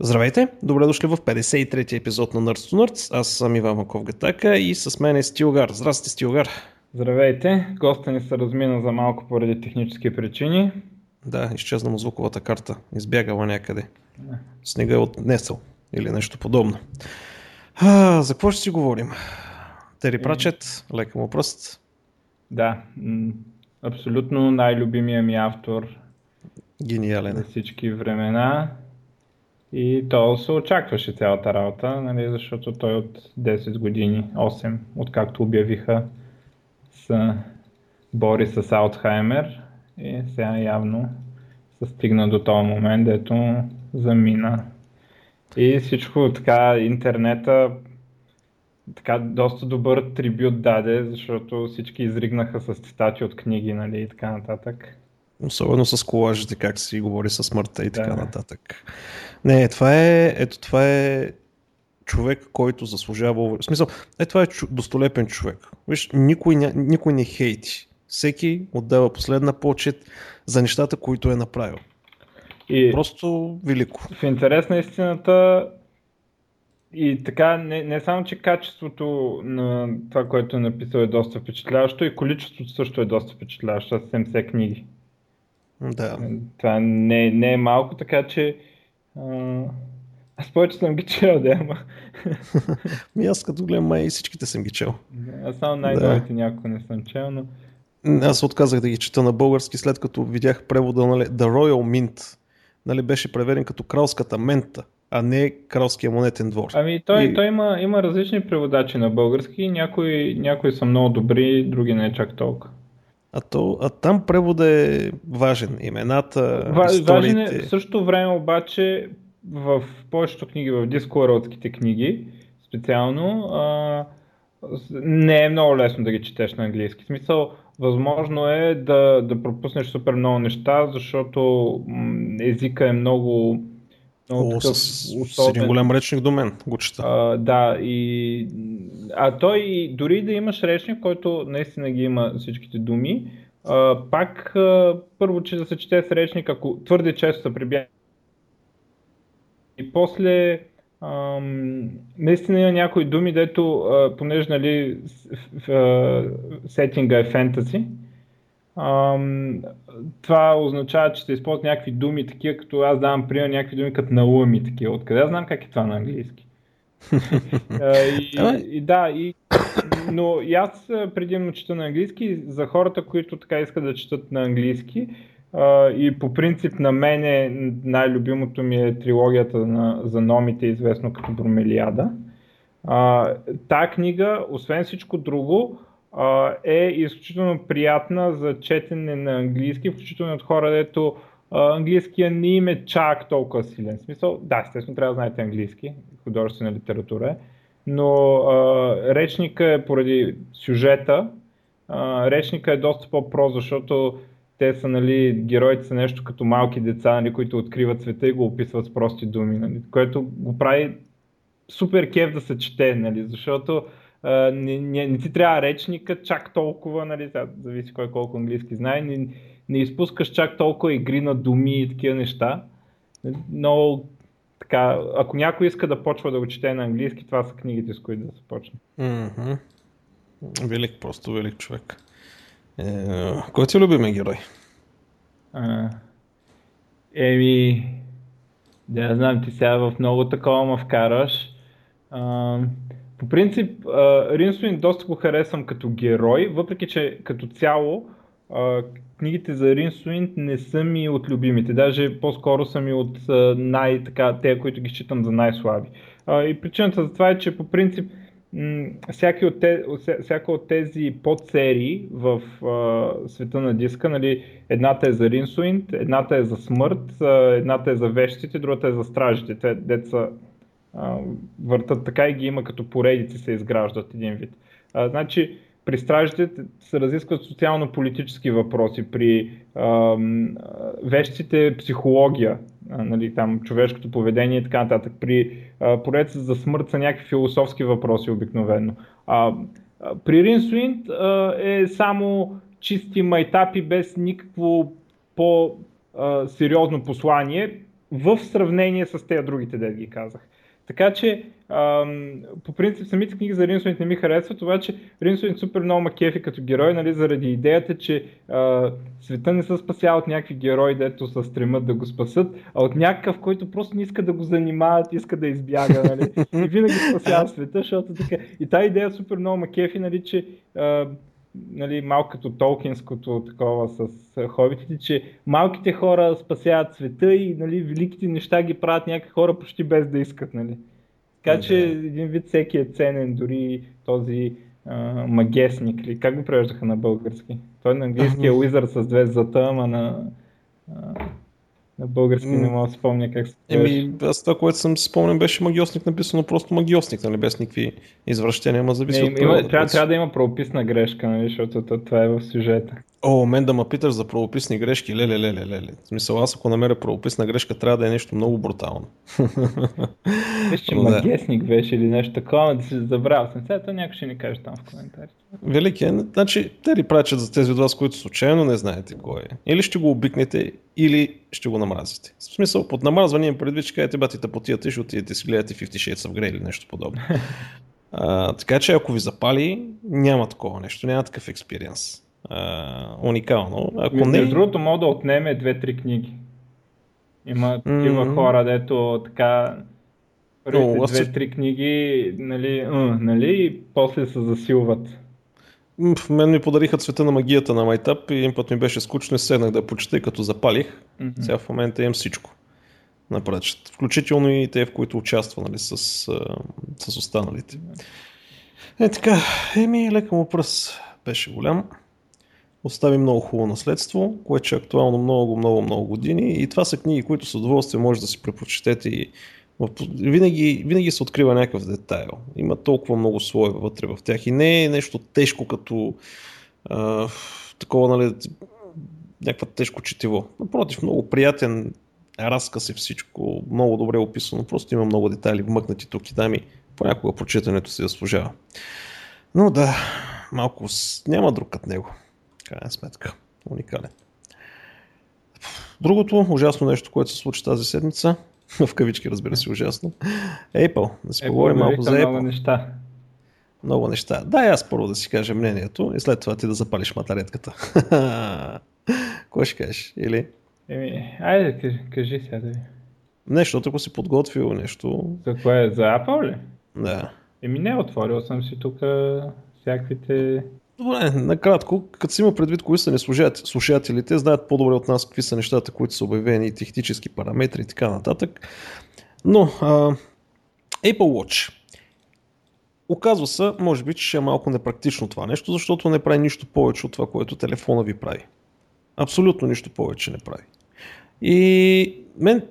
Здравейте, добре дошли в 53-ти епизод на Nerds to Nerds. Аз съм Иван Маков Гатака и с мен е Стилгар. Здрасти, Стилгар. Здравейте, госта ни се размина за малко поради технически причини. Да, изчезна му звуковата карта, избягала някъде. Снега е отнесъл или нещо подобно. А, за какво ще си говорим? Тери Прачет, лека му пръст. Да, абсолютно най-любимия ми автор Гениален. за всички времена. И то се очакваше цялата работа, нали, защото той от 10 години, 8, откакто обявиха, се бори с Алцхаймер и сега явно се стигна до този момент, дето замина. И всичко така, интернета така доста добър трибют даде, защото всички изригнаха с цитати от книги, нали, и така нататък. Особено с колажите, как си говори със смъртта и така Да. нататък. Не, това е, ето това е човек, който заслужава... В смисъл, е това е достолепен човек. Виж, никой, ня, никой не хейти. Всеки отдава последна почет за нещата, които е направил. И Просто велико. в интерес на истината и така, не, не само, че качеството на това, което е написал е доста впечатляващо, и количеството също е доста впечатляващо. Аз 70 книги. Да. Това не, не е малко, така че а, аз повече съм ги чел, да, ама Ми аз като гледам, май всичките съм ги чел. аз само най-новите някои не съм чел, но Аз отказах да ги чета на български, след като видях превода, нали, The Royal Mint, нали, беше преведен като кралската мента, а не кралския монетен двор. Ами той, И- той има, има различни преводачи на български, някои, някои са много добри, други не чак толкова. А, то, а там превода е важен. Имената, Ва, важен е, в същото време обаче в повечето книги, в дискуаrodските книги специално, а, не е много лесно да ги четеш на английски. В смисъл, възможно е да, да пропуснеш супер много неща, защото езика е много, много О, такъв с, с един особен. голям речник до мен го чета. А, да, и... А той дори да имаш речник, който наистина ги има всичките думи, а, пак а, първо, че да се чете с речник, ако твърде често се прибягва. И после ам, наистина има някои думи, дето, а, понеже нали, с- в- а, сетинга е фентази, Ам, това означава, че се използват някакви думи, такива като аз давам пример, някакви думи като налъми, такива. Откъде аз знам как е това на английски? И, и, да, и, но и аз предимно чета на английски, за хората, които така искат да четат на английски, и по принцип на мене най-любимото ми е трилогията на, за номите, известно като Бромелиада. А, тая книга, освен всичко друго, е изключително приятна за четене на английски, включително от хора, дето английския не им е чак толкова силен. Смисъл, да, естествено трябва да знаете английски, художествена литература е, но а, речника е поради сюжета, а, речника е доста по-про, защото те са, нали, героите са нещо като малки деца, нали, които откриват света и го описват с прости думи, нали, което го прави супер кеф да се чете, нали, защото не, не, не ти трябва речника чак толкова, нали, сега зависи кой колко английски знае, не, не изпускаш чак толкова игри на думи и такива неща. Но така, ако някой иска да почва да го чете на английски, това са книгите, с които да се почне. Мгм. Велик, просто велик човек. Е, кой ти е любимия герой? А, еми, да знам, ти сега в много такова ме вкараш. А, по принцип, Ринсуин доста го харесвам като герой, въпреки че като цяло книгите за Ринсуин не са ми от любимите. Даже по-скоро са ми от а, най-така, те, които ги считам за най-слаби. И причината за това е, че по принцип м, всяки от всяка от тези подсерии в света на диска, нали, едната е за Ринсуинт, едната е за смърт, едната е за вещите, другата е за стражите. Те деца а, въртат така и ги има като поредици се изграждат един вид. А, значи, при стражите се разискват социално-политически въпроси, при а, вещите психология, а, нали, там човешкото поведение и така нататък. При а, за смърт са някакви философски въпроси обикновено. А, при Ринсуинт е само чисти майтапи без никакво по-сериозно послание, в сравнение с тези другите, да ги казах. Така че, ам, по принцип, самите книги за Ринсуинт не ми харесват, обаче Ринсуинт супер много ма като герой, нали, заради идеята, че а, света не се спасява от някакви герои, дето се стремат да го спасат, а от някакъв, който просто не иска да го занимават, иска да избяга, нали, и винаги спасява света, защото така. И тази идея супер много ма кефи, нали, че а, нали, малко като толкинското такова с хобитите, че малките хора спасяват света и нали, великите неща ги правят някакви хора почти без да искат. Нали. Така че един вид всеки е ценен, дори този а, магесник, ли, как го превеждаха на български? Той на английски е Wizard с две зата, ама на, а, на български не мога да спомня как се Еми, аз това, което съм си спомнен, беше магиосник написано просто магиосник, нали, без никакви извращения, ама зависи не, от има, трябва, трябва да има правописна грешка, нали, защото това е в сюжета. О, мен да ме питаш за правописни грешки, леле, леле, леле. В смисъл, аз ако намеря правописна грешка, трябва да е нещо много брутално. Виж, че магесник беше или нещо такова, да си забравя съм. Сега то някой ще ни каже там в коментарите. Велики е. Значи, те ли прачат за тези от вас, които случайно не знаете кой е. Или ще го обикнете, или ще го намразите. В смисъл, под намразване им предвид, че кажете, батите потията, ще отидете си гледате 50 Shades of Grey или нещо подобно. а, така че ако ви запали, няма такова нещо, няма такъв експириенс. Уникално. Ако не... Другото, мога да отнеме две-три книги. Има такива mm-hmm. хора, дето така първите две-три книги, нали, нали, и после се засилват. В мен ми подариха цвета на магията на Майтап и един път ми беше скучно и седнах да почета и като запалих. Mm-hmm. Сега в момента имам всичко. Напречет. Включително и те, в които участва нали, с, с останалите. Е така, еми лека му пръс беше голям. Остави много хубаво наследство, което е актуално много, много, много години. И това са книги, които с удоволствие може да си препрочетете и винаги, винаги се открива някакъв детайл. Има толкова много слоеве вътре в тях и не е нещо тежко като а, такова, нали, някаква тежко четиво. Напротив, много приятен разказ е всичко, много добре описано, просто има много детайли вмъкнати тук и там и понякога прочитането си заслужава. Но да, малко няма друг като него. Крайна сметка. Уникален. Другото ужасно нещо, което се случи тази седмица, в кавички разбира се ужасно, Apple. Да си поговорим малко за Apple. Много неща. Много неща. Дай аз първо да си кажа мнението и след това ти да запалиш матаретката. Кой ще кажеш? Или? Еми, айде, кажи, кажи сега да ви. Нещо, ако си подготвил нещо. За кое? За Apple ли? Да. Еми не, отворил съм си тук всякаквите Добре, накратко, като си има предвид кои са ни слушателите, знаят по-добре от нас какви са нещата, които са обявени, технически параметри и така нататък. Но а, Apple Watch. Оказва се, може би, че ще е малко непрактично това нещо, защото не прави нищо повече от това, което телефона ви прави. Абсолютно нищо повече не прави. И мен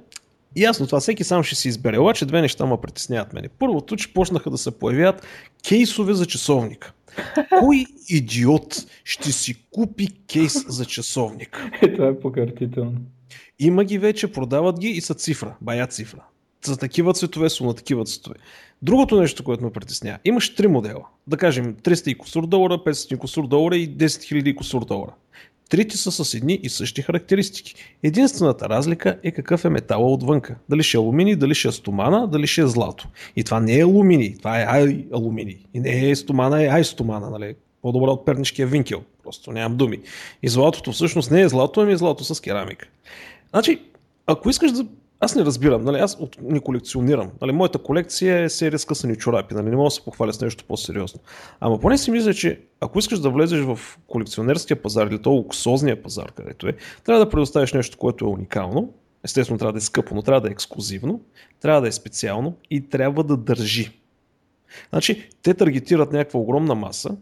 Ясно, това всеки сам ще си избере, обаче две неща ме притесняват мене. Първото, че почнаха да се появяват кейсове за часовник. Кой идиот ще си купи кейс за часовник? Е, това е покъртително. Има ги вече, продават ги и са цифра, бая цифра. За такива цветове са на такива цветове. Другото нещо, което ме притеснява, имаш три модела. Да кажем 300 и кусур долара, 500 и кусур долара и 10 000 кусур долара. Трите са с едни и същи характеристики. Единствената разлика е какъв е метала отвънка. Дали ще е алуминий, дали ще е стомана, дали ще е злато. И това не е алуминий, това е ай алуминий. И не е стомана, е ай стомана, нали? По-добре от пернишкия винкел. Просто нямам думи. И златото всъщност не е злато, ами е злато с керамика. Значи, ако искаш да аз не разбирам, нали, аз от, не колекционирам. Нали, моята колекция е серия скъсани чорапи, нали, не мога да се похваля с нещо по-сериозно. Ама поне си мисля, че ако искаш да влезеш в колекционерския пазар или то луксозния пазар, където е, трябва да предоставиш нещо, което е уникално. Естествено трябва да е скъпо, но трябва да е ексклюзивно, трябва да е специално и трябва да държи. Значи, те таргетират някаква огромна маса,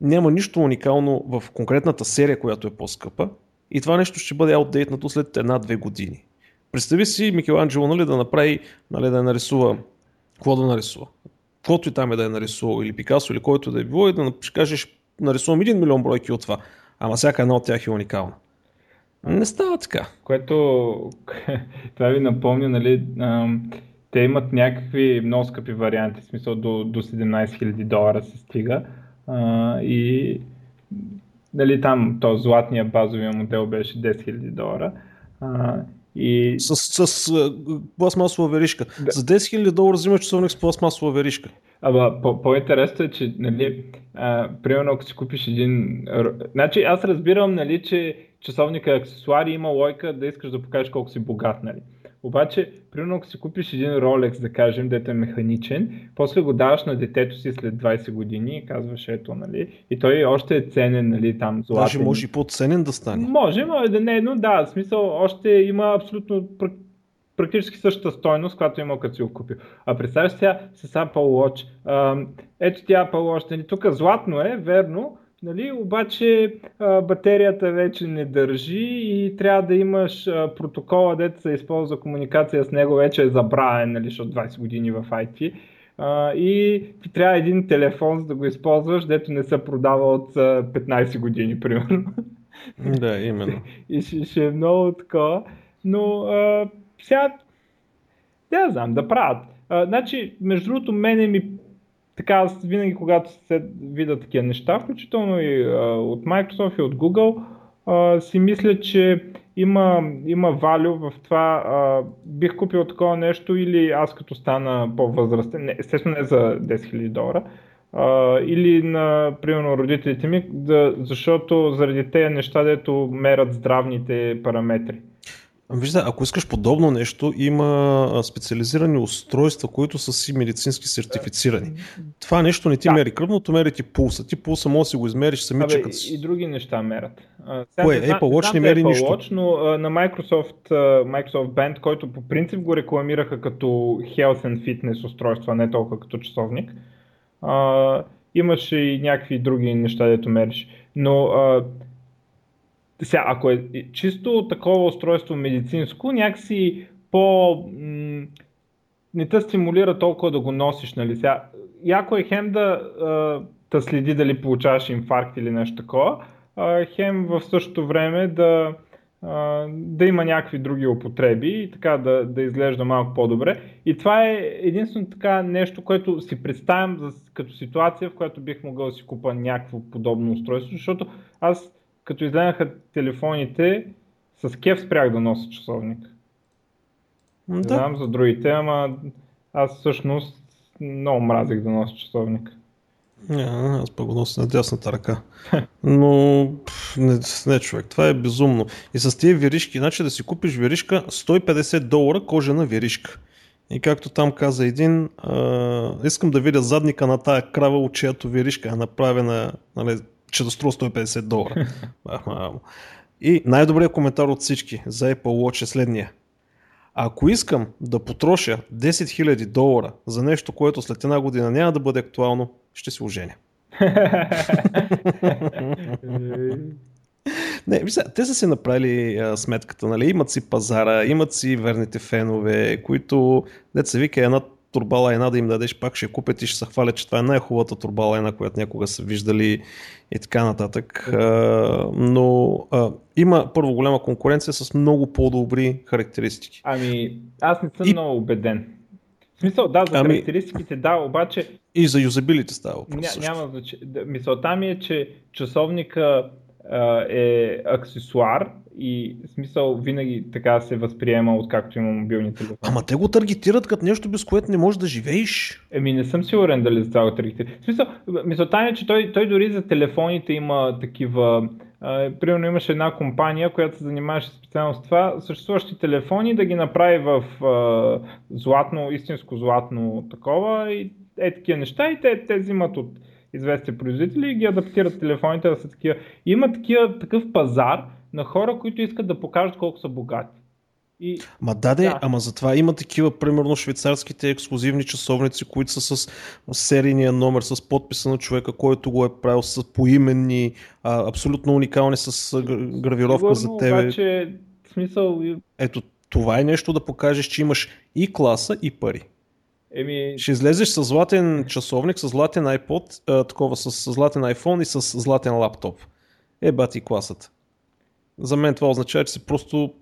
няма нищо уникално в конкретната серия, която е по-скъпа и това нещо ще бъде аутдейтнато след една-две години. Представи си Микеланджело нали, да направи, нали, да нарисува, какво да нарисува? Каквото и там е да е нарисувал, или Пикасо, или който да е било, и да кажеш, нарисувам един милион бройки от това, ама всяка една от тях е уникална. Не става така. Което, това ви напомня, нали, те имат някакви много скъпи варианти, в смисъл до, до 17 000 долара се стига. И нали, там то златния базовия модел беше 10 000 долара. И... С, с, с пластмасова веришка. Да. За 10 000 долара взимаш часовник с пластмасова веришка. Ама по- по-интересно е, че, нали, а, примерно ако си купиш един... Значи аз разбирам, нали, че часовника е аксесуар и има лойка да искаш да покажеш колко си богат, нали. Обаче, примерно ако си купиш един Rolex, да кажем, дето е механичен, после го даваш на детето си след 20 години и казваш ето, нали, и той още е ценен, нали, там златен. Даже може и по-ценен да стане. Може, може да не, е, но да, в смисъл, още има абсолютно практически същата стойност, която има като си го купил. А представяш сега с Apple Watch. А, ето тя Apple Watch, нали, тук златно е, верно, Нали, обаче а, батерията вече не държи и трябва да имаш а, протокола, дето се използва комуникация с него, вече е забравен, нали, защото 20 години в IT. А, и ти трябва един телефон, за да го използваш, дето не се продава от а, 15 години, примерно. Да, именно. и ще, ще е много такова. Но а, сега, да знам, да правят. А, значи, между другото, мене ми така, винаги, когато се видя такива неща, включително и а, от Microsoft и от Google, а, си мисля, че има, има value в това. А, бих купил такова нещо или аз като стана по-възрастен, не, естествено не за 10 000 долара, а, или на, примерно, родителите ми, да, защото заради тези неща, дето мерят здравните параметри. Вижда, ако искаш подобно нещо, има специализирани устройства, които са си медицински сертифицирани. Това нещо не ти да. мери кръвното, мери ти пулса. Ти пулса може да си го измериш сами, че като И други неща мерят. Кое? Apple Watch не мери Apple нищо. Watch, но а, на Microsoft, а, Microsoft Band, който по принцип го рекламираха като health and fitness устройство, а не толкова като часовник, а, имаше и някакви други неща, дето мериш. Но а, сега, ако е чисто такова устройство медицинско, някакси по... Не те стимулира толкова да го носиш, нали? Сега, яко е хем да, да следи дали получаваш инфаркт или нещо такова, а, хем в същото време да, а, да има някакви други употреби и така да, да изглежда малко по-добре. И това е единствено така нещо, което си представям като ситуация, в която бих могъл да си купа някакво подобно устройство, защото аз като изленаха телефоните, с кеф спрях да нося часовник. Да. Не знам за другите, ама аз всъщност много мразих да нося часовник. Не, аз пък го нося на дясната ръка. Но не, не, човек, това е безумно. И с тези веришки, значи да си купиш веришка 150 долара кожена веришка. И както там каза един, а, искам да видя задника на тая крава, от чиято веришка е направена нали, че да струва 150 долара. И най-добрият коментар от всички за Apple Watch е следния. Ако искам да потроша 10 000 долара за нещо, което след една година няма да бъде актуално, ще се оженя. Не, вижте, те са си направили а, сметката, нали? Имат си пазара, имат си верните фенове, които, деца вика, една турбала една да им дадеш, пак ще купят и ще се хвалят, че това е най-хубавата турбала една, която някога са виждали и така нататък. А, но а, има първо голяма конкуренция с много по-добри характеристики. Ами, аз не съм и... много убеден. В смисъл, да, за ами... характеристиките, да, обаче... И за юзабилите става въпрос. Ня, няма значение. Мисълта ми е, че часовника е аксесуар и в смисъл винаги така се възприема, откакто има мобилни телефони. Ама те го таргетират като нещо, без което не можеш да живееш. Еми не съм сигурен дали за това го таргетират. В смисъл, мисълта е, че той, той дори за телефоните има такива Uh, примерно имаше една компания, която се занимаваше специално с това, съществуващи телефони да ги направи в uh, златно, истинско златно такова и е такива неща и те, те взимат от известни производители и ги адаптират телефоните да са такива. Има такива, такъв пазар, на хора, които искат да покажат колко са богати. И, ма да, да, ама затова има такива, примерно, швейцарските ексклюзивни часовници, които са с серийния номер, с подписа на човека, който го е правил, с поименни, а, абсолютно уникални, с гравировка Сигурно, за тебе. Обаче, смисъл... Ето, това е нещо да покажеш, че имаш и класа, и пари. Еми... Ще излезеш с златен часовник, с златен iPod, а, такова с златен iPhone и с златен лаптоп. Е, бати класата. За мен това означава, че си просто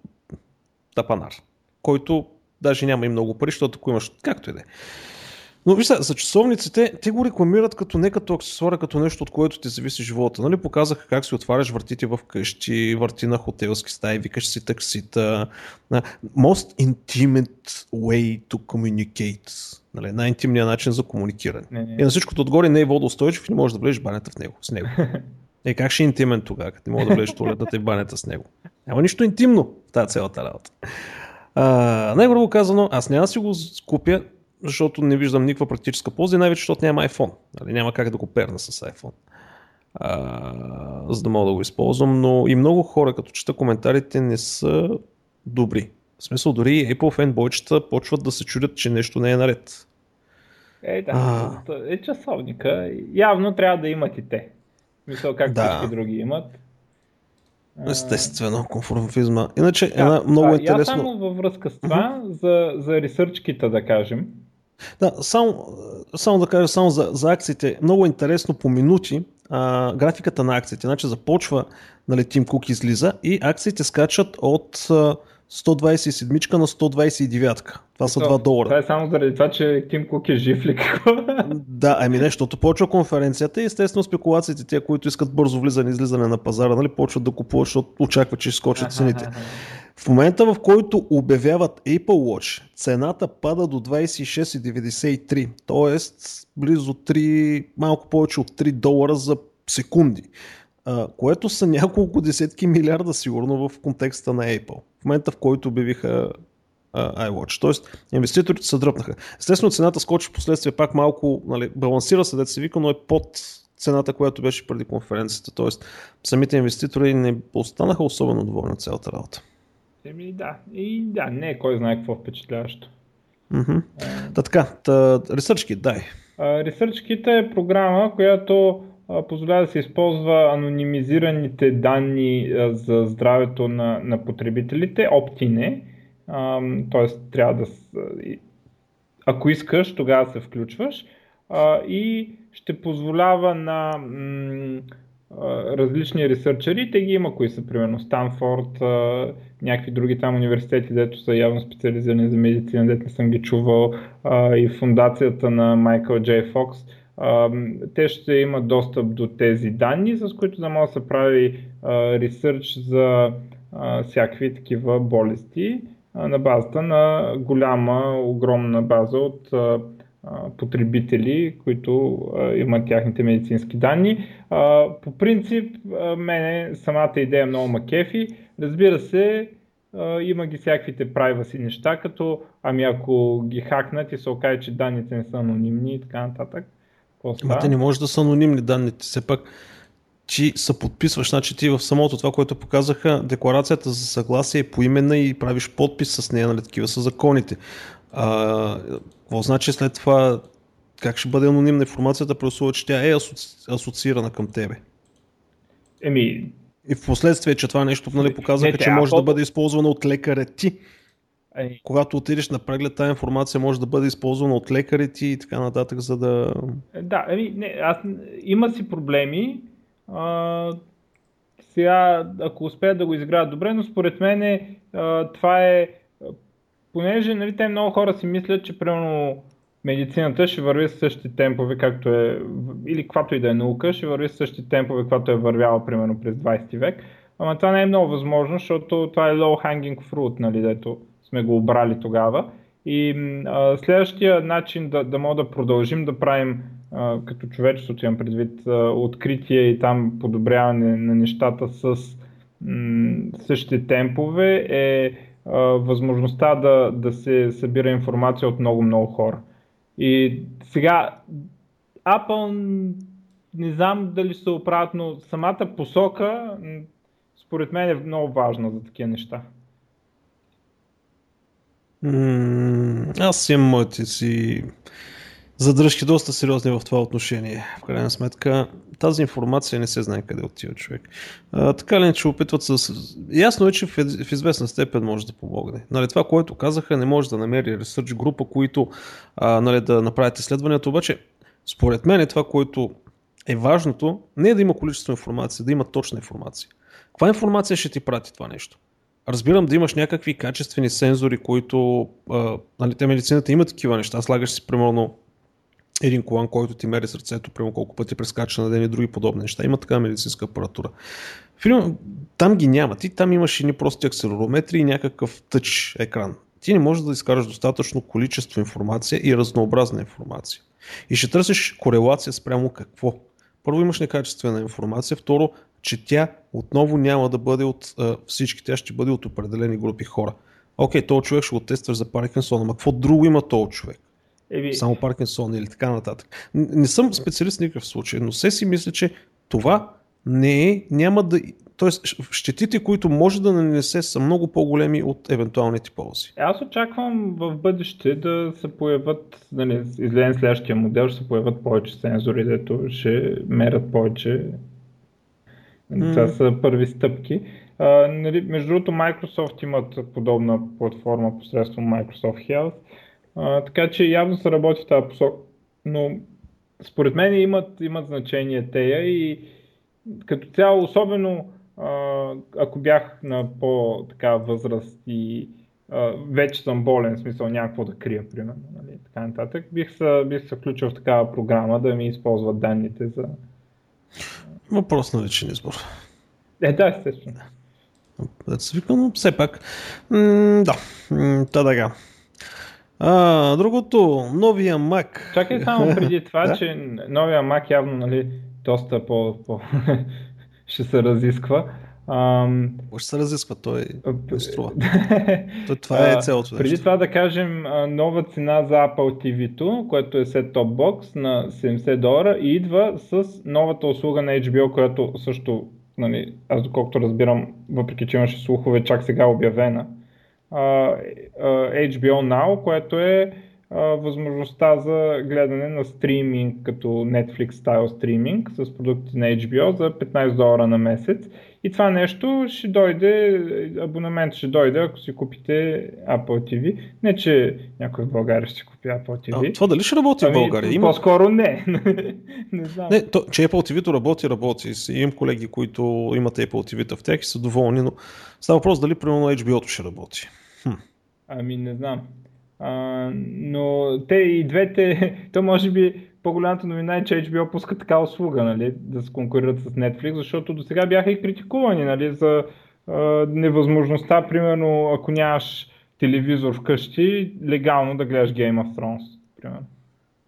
тапанар, който даже няма и много пари, защото ако имаш както и да е. Но виж за часовниците, те го рекламират като не като аксесуара, като нещо, от което ти зависи живота. Нали? Показаха как си отваряш вратите в къщи, върти на хотелски стаи, викаш си таксита. Most intimate way to communicate. Нали? Най-интимният начин за комуникиране. Не, не. И на всичкото отгоре не е водоустойчив и не можеш да влезеш банята в него, с него. Е, как ще е интимен тогава, като не мога да влезеш туалетната и банята с него? Няма нищо интимно в тази цялата работа. най-грубо казано, аз няма да си го купя, защото не виждам никаква практическа полза и най-вече, защото няма iPhone. Нали, няма как да го перна с iPhone. А, за да мога да го използвам, но и много хора, като чета коментарите, не са добри. В смисъл, дори и Apple фенбойчета почват да се чудят, че нещо не е наред. Е, да, а... е часовника. Явно трябва да имат и те. Мисля, как да. всички други имат. Естествено, конформизма. Иначе, да, една много интересно... Я само във връзка с това, за, за ресърчките да кажем. Да, само, само да кажа само за, за акциите. Много интересно по минути а, графиката на акциите. Значи започва, нали, Тим Кук излиза и акциите скачат от а, 127 на 129. Това са 2 долара. Това е само заради това, че Тим Кук е жив ли какво? Да, ами не, защото почва конференцията и естествено спекулациите, те, които искат бързо влизане и излизане на пазара, нали, почват да купуват, защото очакват, че ще скочат цените. В момента, в който обявяват Apple Watch, цената пада до 26,93, т.е. близо 3, малко повече от 3 долара за секунди което са няколко десетки милиарда сигурно в контекста на Apple. В момента в който обявиха iWatch. Тоест, инвеститорите се дръпнаха. Естествено, цената скочи в последствие пак малко, нали, балансира се, да се вика, но е под цената, която беше преди конференцията. Тоест, самите инвеститори не останаха особено доволни от цялата работа. Еми да, и да, не е кой знае какво впечатляващо. Mm-hmm. Та така, та, ресърчки, дай. Ресърчките е програма, която позволява да се използва анонимизираните данни за здравето на, на потребителите, оптине, т.е. трябва да, ако искаш, тогава се включваш и ще позволява на м- различни ресърчери, те ги има, кои са примерно Станфорд, някакви други там университети, дето са явно специализирани за медицина, дето не съм ги чувал, и фундацията на Майкъл Джей Фокс. Те ще имат достъп до тези данни, с които да може да се прави ресърч за всякакви такива болести на базата на голяма, огромна база от потребители, които имат тяхните медицински данни. По принцип, мене самата идея много макефи. Разбира се, има ги всякаквите privacy неща, като ами ако ги хакнат и се окаже, че данните не са анонимни и така нататък, Ама те не може да са анонимни данните. Все пак ти се подписваш, значи ти в самото това, което показаха, декларацията за съгласие е поименна и правиш подпис с нея, нали такива са законите. А, какво значи след това, как ще бъде анонимна информацията, условие, че тя е асоци... асоциирана към тебе? Еми... И в последствие, че това нещо нали, показаха, не, че може да бъде използвано от лекаря ти. Ай. Когато отидеш на преглед, тази информация може да бъде използвана от лекарите и така нататък, за да... Да, ами, не, аз, има си проблеми. А, сега, ако успеят да го изиграят добре, но според мен е, а, това е... Понеже нали, те много хора си мислят, че примерно медицината ще върви с същите темпове, както е, или каквато и да е наука, ще върви с същите темпове, каквато е вървяла примерно през 20 век. Ама това не е много възможно, защото това е low hanging fruit, нали, дето сме го обрали тогава. И а, следващия начин да, да мога да продължим да правим а, като човечеството, имам предвид а, откритие и там подобряване на нещата с м- същите темпове е възможността да, да се събира информация от много-много хора. И сега Apple не знам дали се оправят, но самата посока според мен е много важна за такива неща аз имам моите си задръжки доста сериозни в това отношение. В крайна сметка тази информация не се знае къде отива човек. А, така ли не, че опитват с... Ясно е, че в, в известна степен може да помогне. Нали, това, което казаха, не може да намери ресърч група, които а, нали, да направят изследванията, обаче според мен е това, което е важното, не е да има количество информация, да има точна информация. Каква информация ще ти прати това нещо? Разбирам да имаш някакви качествени сензори, които, а, нали, те медицината има такива неща. Слагаш си примерно един колан, който ти мери сърцето, прямо колко пъти прескача на ден и други подобни неща. Има така медицинска апаратура. Филм, там ги няма. Ти там имаш ни прости акселерометри и някакъв тъч екран. Ти не можеш да изкараш достатъчно количество информация и разнообразна информация. И ще търсиш корелация спрямо какво. Първо имаш некачествена информация, второ, че тя отново няма да бъде от а, всички, тя ще бъде от определени групи хора. Окей, този човек ще го тестваш за Паркинсон, ама какво друго има този човек? Еби... Само Паркинсон или така нататък. Не съм специалист в никакъв случай, но се си мисля, че това не е, няма да... Тоест, щетите, които може да нанесе, са много по-големи от евентуалните ползи. Аз очаквам в бъдеще да се появят, нали, излезен следващия модел, ще се появят повече сензори, дето ще мерят повече. Mm. Това са първи стъпки. А, нали, между другото, Microsoft имат подобна платформа посредством Microsoft Health, а, така че явно се работи в тази посока. Но според мен имат, имат значение тея и като цяло, особено а, ако бях на по-така възраст и а, вече съм болен, в смисъл някакво да крия, примерно, нали, така нататък, бих се, бих се включил в такава програма да ми използват данните за... Въпрос на личен избор. Е, да, естествено. Да се но все пак. М- да, та така. А, другото, новия Mac. Чакай само преди това, да? че новия Mac явно нали, доста по, по ще се разисква. Ам... Ще се разисква, той струва. той, това е целото. Преди това да кажем нова цена за Apple TV-то, което е set top box на 70 долара и идва с новата услуга на HBO, която също, нали, аз доколкото разбирам, въпреки че имаше слухове, чак сега обявена. HBO Now, което е възможността за гледане на стриминг, като Netflix стайл стриминг с продукти на HBO за 15 долара на месец. И това нещо ще дойде, абонамент ще дойде, ако си купите Apple TV. Не, че някой в България ще си купи Apple TV. А, това дали ще работи ами, в България? Има... По-скоро не. не знам. Не, то, че Apple TV-то работи, работи. Имам колеги, които имат Apple TV-та в тях и са доволни, но става въпрос дали примерно HBO-то ще работи. Хм. Ами не знам. А, но те и двете, то може би по-голямата новина е, че HBO пуска така услуга, нали, да се конкурират с Netflix, защото до сега бяха и критикувани нали, за а, невъзможността, примерно, ако нямаш телевизор вкъщи, легално да гледаш Game of Thrones. Примерно.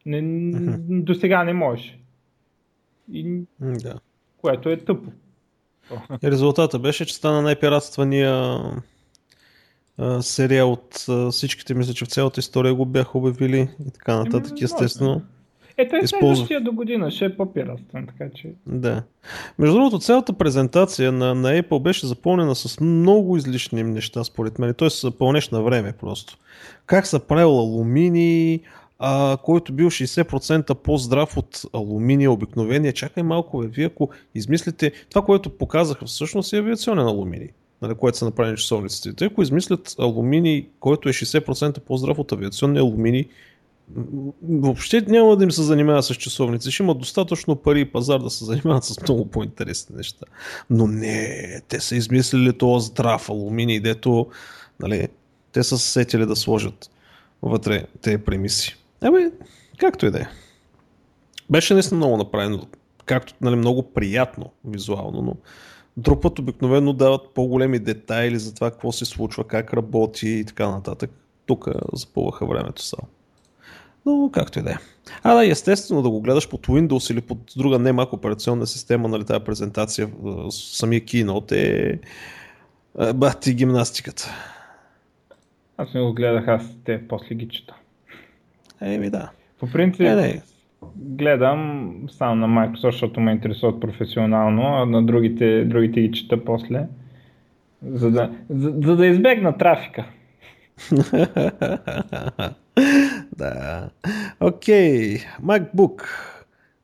Не, mm-hmm. До сега не можеш. И, да. Което е тъпо. Резултата беше, че стана най-пиратствания сериал от всичките, мисля, че в цялата история го бяха обявили и така нататък, ами, естествено. Е, той следващия до година ще е по-пиратствен, така че... Да. Между другото, цялата презентация на, на Apple беше запълнена с много излишни неща, според мен. Той се пълнеш на време просто. Как са правил алуминий, а, който бил 60% по-здрав от алуминия обикновения. Чакай малко, бе, вие ако измислите това, което показаха всъщност е авиационен алуминий нали, което са направени часовниците. Те ако измислят алуминий, който е 60% по-здрав от авиационния алуминий, въобще няма да им се занимава с часовници. Ще имат достатъчно пари и пазар да се занимават с много по-интересни неща. Но не, те са измислили този здрав алуминий, дето нали, те са сетили да сложат вътре тези премиси. Ебе, както и да е. Беше наистина много направено, както нали, много приятно визуално, но Друг обикновено дават по-големи детайли за това какво се случва, как работи и така нататък. Тук запълваха времето само. Но както и да е. А да, естествено да го гледаш под Windows или под друга не малко операционна система, нали тази презентация, самия Keynote е, е бати гимнастиката. Аз не го гледах, аз те после ги чета. Еми да. По принцип, е, не гледам само на Microsoft, защото ме интересуват професионално, а на другите, другите ги чета после, за да, за, за да избегна трафика. да. Окей, okay. MacBook.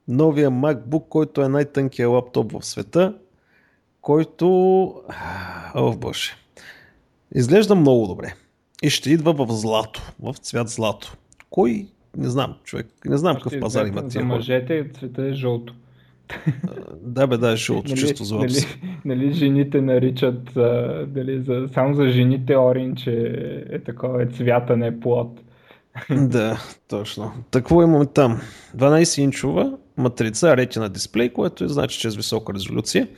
Новия MacBook, който е най-тънкият лаптоп в света, който... О, боже. Изглежда много добре. И ще идва в злато, в цвят злато. Кой не знам, човек. Не знам какъв пазар има тия. За мъжете цвета е жълто. Да, бе, да, е жълто, нали, чисто злато. Нали, нали, жените наричат, а, дали, за, само за жените оринч е, е такова, е цвята, не е плод. да, точно. Какво имаме там? 12-инчова матрица, Retina дисплей, което е, значи, че е с висока резолюция.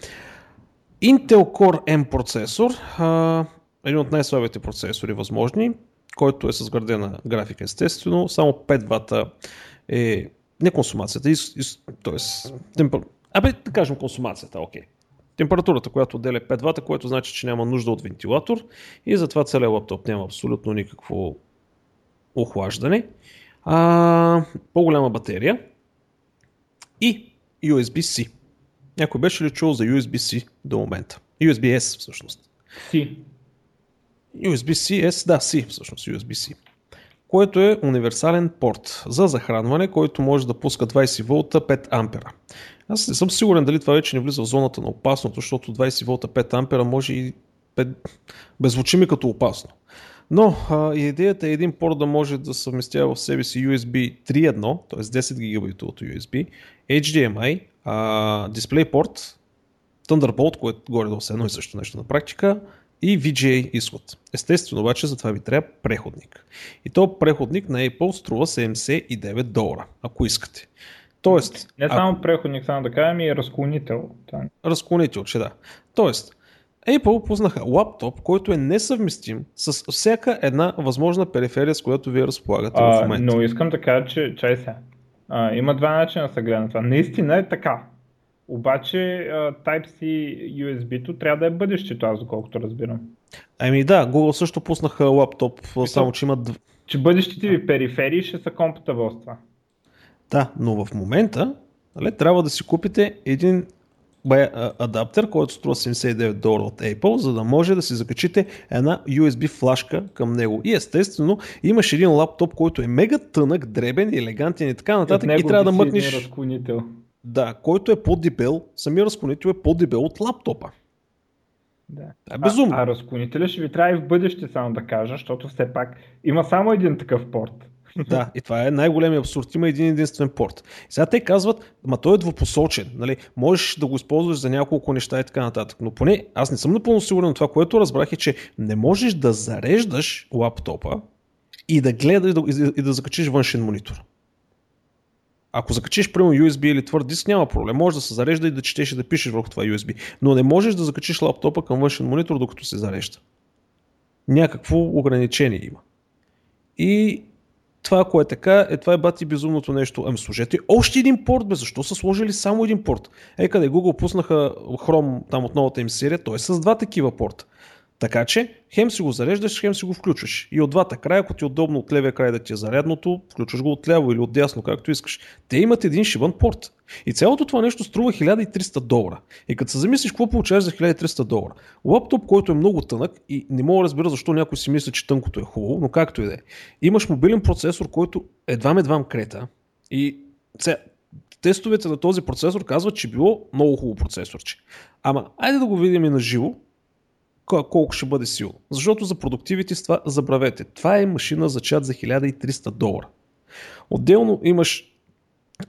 Intel Core M процесор, а, един от най-слабите процесори възможни, който е с градена графика естествено, само 5 вата е не консумацията, т.е. Темпер... Абе, да кажем консумацията, окей. Температурата, която отделя 5 вата, което значи, че няма нужда от вентилатор и затова целият лаптоп няма абсолютно никакво охлаждане. А, по-голяма батерия и USB-C. Някой беше ли чул за USB-C до момента? USB-S всъщност. C. USB-C, S, да, C всъщност, USB-C. Което е универсален порт за захранване, който може да пуска 20 волта 5 ампера. Аз не съм сигурен дали това вече не влиза в зоната на опасното, защото 20 волта 5 ампера може и беззвучи ми като опасно. Но а, идеята е един порт да може да съвместява в себе си USB 3.1, т.е. 10 гигабитовото USB, HDMI, а, DisplayPort, Thunderbolt, което горе до едно и също нещо на практика, и VGA изход. Естествено обаче за това ви трябва преходник. И то преходник на Apple струва 79 долара, ако искате. Тоест, не само а... преходник, само да кажем и разклонител. Разклонител, че да. Тоест, Apple пуснаха лаптоп, който е несъвместим с всяка една възможна периферия, с която вие разполагате а, в момента. Но искам да кажа, че чай сега. А, има два начина да се гледа на това. Наистина е така. Обаче Type-C USB-то трябва да е бъдещето, аз доколкото разбирам. Ами да, Google също пуснаха лаптоп, Мисъл, само че имат... Че бъдещите ви периферии ще са компатабъл с това. Да, но в момента нали, трябва да си купите един адаптер, който струва 79 долара от Apple, за да може да си закачите една USB флашка към него. И естествено, имаш един лаптоп, който е мега тънък, дребен, елегантен и така нататък и, трябва да мъкнеш... Разклонител. Да, който е по-дебел, самия разклонител е по-дебел от лаптопа. Да. е безумно. А, а разклонителя ще ви трябва и в бъдеще само да кажа, защото все пак има само един такъв порт. Да, и това е най-големият абсурд. Има един единствен порт. И сега те казват, ма той е двупосочен. Нали? Можеш да го използваш за няколко неща и така нататък. Но поне аз не съм напълно сигурен. Това, което разбрах е, че не можеш да зареждаш лаптопа и да гледаш и да, и да закачиш външен монитор. Ако закачиш прямо USB или твърд диск, няма проблем. Може да се зарежда и да четеш и да пишеш върху това USB. Но не можеш да закачиш лаптопа към външен монитор, докато се зарежда. Някакво ограничение има. И това, ако е така, е това е бати безумното нещо. Ами служете още един порт, бе, защо са сложили само един порт? Е, къде Google пуснаха Chrome там от новата им серия, той е с два такива порта. Така че, хем си го зареждаш, хем си го включваш. И от двата края, ако ти е удобно от левия край да ти е зарядното, включваш го от ляво или от дясно, както искаш. Те имат един шибан порт. И цялото това нещо струва 1300 долара. И като се замислиш какво получаваш за 1300 долара. Лаптоп, който е много тънък и не мога да разбера защо някой си мисли, че тънкото е хубаво, но както и да е. Имаш мобилен процесор, който едва-едва крета. И сега, тестовете на този процесор казват, че било много хубаво процесорче. Ама, айде да го видим и на живо, колко ще бъде силно. Защото за продуктивите с това забравете. Това е машина за чат за 1300 долара. Отделно имаш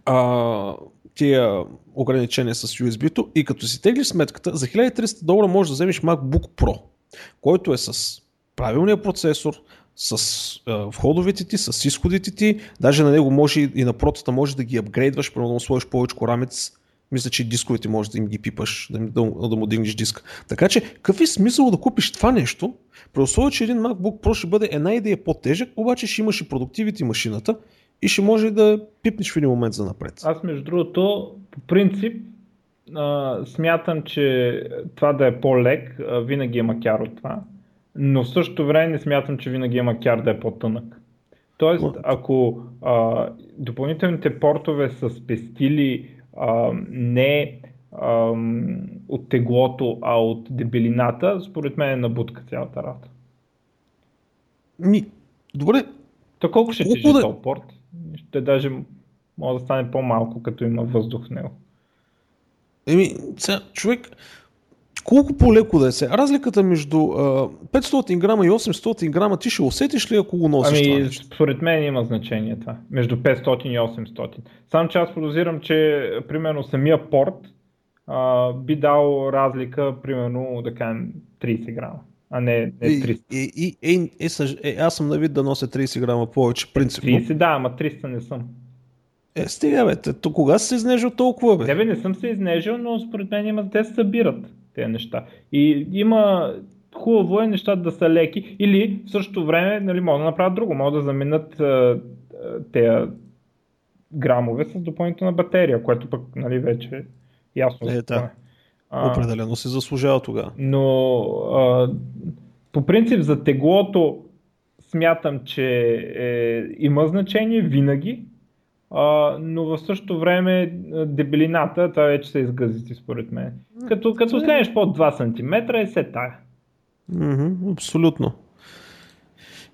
а, тия ограничения с USB-то и като си теглиш сметката, за 1300 долара можеш да вземеш MacBook Pro, който е с правилния процесор, с а, входовете ти, с изходите ти, даже на него може и на протата може да ги апгрейдваш, примерно да сложиш повече рамец мисля, че дисковете може да им ги пипаш, да, да, да му дигнеш диска. Така че, какъв е смисъл да купиш това нещо, при условие, че един MacBook Pro ще бъде една идея по-тежък, обаче ще имаш и продуктивите машината и ще може да пипнеш в един момент за напред. Аз между другото, по принцип, а, смятам, че това да е по-лек, а, винаги има кяр от това, но в същото време не смятам, че винаги има кяр да е по-тънък. Тоест, ако а, допълнителните портове са спестили а, не а, от теглото, а от дебелината, според мен е набутка цялата работа. Ми, добре. То колко ще тежи да... този порт? Ще даже може да стане по-малко, като има въздух в него. Еми, сега, човек, колко по-леко да е се. Разликата между а, 500 грама и 800 грама ти ще усетиш ли ако го носиш ами, това Според мен има значение това. Между 500 и 800. Само че аз подозирам, че примерно самия порт а, би дал разлика примерно да кажем 30 грама. А не, не 300. И, и, и, и, съж... е, аз съм на вид да нося 30 грама повече, принципно. 30, да, ама 300 не съм. Е, стига, бе, то кога си се изнежил толкова, бе? Не, бе, не съм се изнежил, но според мен има, те се събират тези неща. И има хубаво е нещата да са леки или в същото време нали, могат да направят друго, могат да заменят тези грамове с допълнителна батерия, което пък нали, вече е ясно. Е, да. Определено се заслужава тогава. Но а, по принцип за теглото смятам, че е, има значение винаги, а, но в същото време дебелината, това вече са изгъзити според мен. Като, като снемеш под 2 см е се тая. Mm-hmm, абсолютно.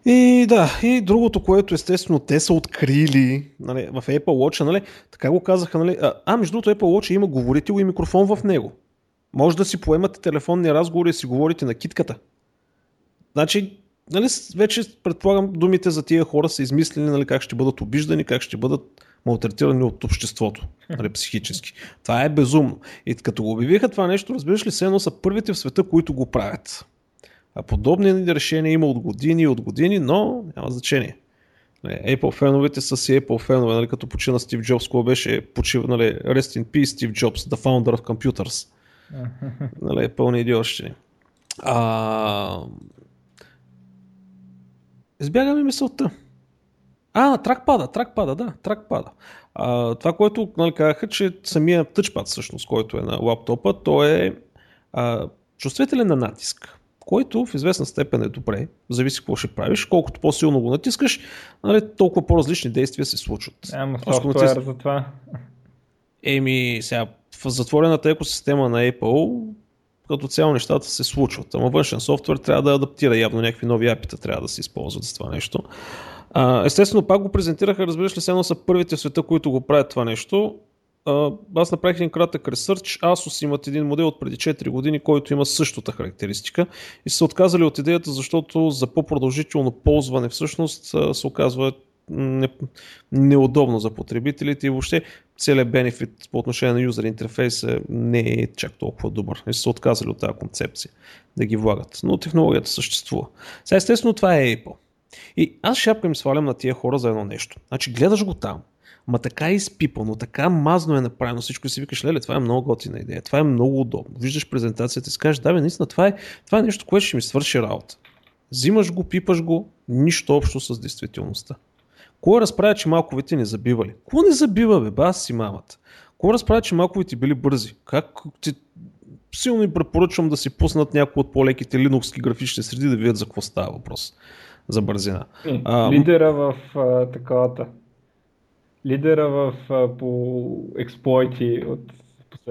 И да, и другото, което естествено те са открили нали, в Apple Watch, нали, така го казаха, нали, а, а между другото Apple Watch има говорител и микрофон в него. Може да си поемате телефонни разговори и си говорите на китката. Значи, нали, вече предполагам думите за тия хора са измислени нали, как ще бъдат обиждани, как ще бъдат малтретирани от обществото, нали, психически. Това е безумно. И като го обявиха това нещо, разбираш ли, все едно са първите в света, които го правят. А подобни решения има от години и от години, но няма значение. Нали, Apple феновете са си Apple фенове, нали, като почина Стив Джобс, кога беше почива, нали, Rest in Peace Steve Jobs, the founder of computers. Нали, пълни идиотщини. А... Избягаме мисълта. А, тракпада, тракпада, да, тракпада. А, това, което нали, казаха, че самия тъчпад, всъщност, който е на лаптопа, то е а, чувствителен на натиск който в известна степен е добре, зависи какво ще правиш, колкото по-силно го натискаш, нали, толкова по-различни действия се случват. Ама софтуер натиск... за това. Еми, сега, в затворената екосистема на Apple като цяло нещата се случват. Ама външен софтуер трябва да адаптира, явно някакви нови апита трябва да се използват за това нещо. А, естествено, пак го презентираха, разбираш ли, едно са първите в света, които го правят това нещо аз направих един кратък ресърч. Asus имат един модел от преди 4 години, който има същата характеристика и са отказали от идеята, защото за по-продължително ползване всъщност се оказва не, неудобно за потребителите и въобще целият бенефит по отношение на юзер интерфейса не е чак толкова добър. И са отказали от тази концепция да ги влагат. Но технологията съществува. Сега естествено това е Apple. И аз шапка им свалям на тия хора за едно нещо. Значи гледаш го там, Ма така е изпипано, така мазно е направено всичко и си викаш, леле, това е много готина идея, това е много удобно. Виждаш презентацията и си кажеш, да бе, наистина, това е, това е нещо, което ще ми свърши работа. Взимаш го, пипаш го, нищо общо с действителността. Кой разправя, че малковите не забивали? Кой не забива, бе, бас си мамата? Кой разправя, че малковите били бързи? Как ти силно им препоръчвам да си пуснат някои от по-леките линукски графични среди да видят за какво става въпрос. За бързина. Лидера в а, таковата лидера в, по експлойти от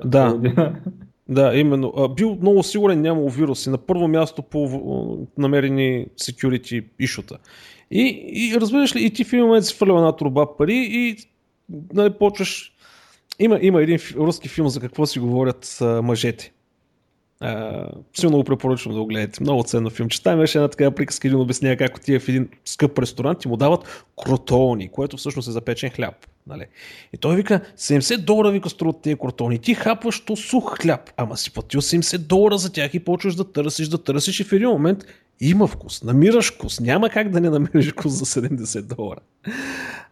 да. година. Да, именно. Бил много сигурен, нямало вируси. На първо място по намерени security ишута. И, и разбираш ли, и ти в един момент си фърлял една труба пари и нали, почваш... Има, има един руски филм за какво си говорят а, мъжете. Uh, силно го препоръчвам да го гледате. Много ценно че Там имаше една такава приказка, един обяснява как отива в един скъп ресторант и му дават кротони, което всъщност е запечен хляб. Нали? И той вика, 70 долара вика струват тези кротони. Ти хапваш то сух хляб, ама си платил 70 долара за тях и почваш да търсиш, да търсиш и в един момент има вкус, намираш вкус. Няма как да не намериш вкус за 70 долара.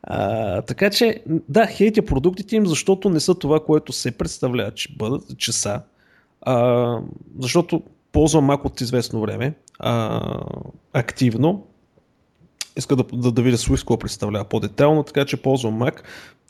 А, така че, да, хейтя продуктите им, защото не са това, което се представлява, че бъдат, че а, защото ползвам Mac от известно време а, активно. Иска да, да, да видя Swift какво представлява по-детайлно, така че ползвам Mac.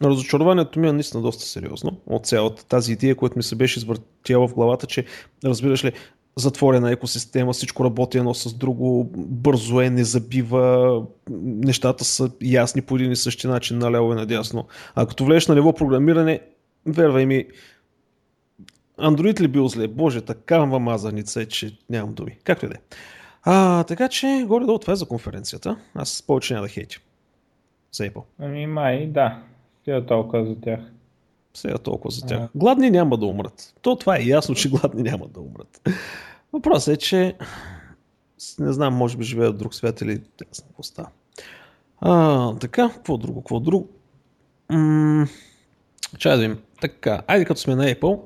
Разочарованието ми е наистина доста сериозно от цялата тази идея, която ми се беше извъртяла в главата, че разбираш ли, затворена екосистема, всичко работи едно с друго, бързо е, не забива, нещата са ясни по един и същи начин, наляво и надясно. А като влезеш на ниво програмиране, вервай ми, Андроид ли бил зле? Боже, такава мазаница е, че нямам думи. Както и да е. А, така че, горе-долу това е за конференцията. Аз повече няма да хейтя. За Apple. Ами май, да. Сега толкова за тях. Сега толкова за тях. Гладни няма да умрат. То това е ясно, че гладни няма да умрат. Въпросът е, че не знам, може би живеят в друг свят или знам какво става. А, така, какво друго, какво друго? М- чай да видим. Така, айде като сме на Apple.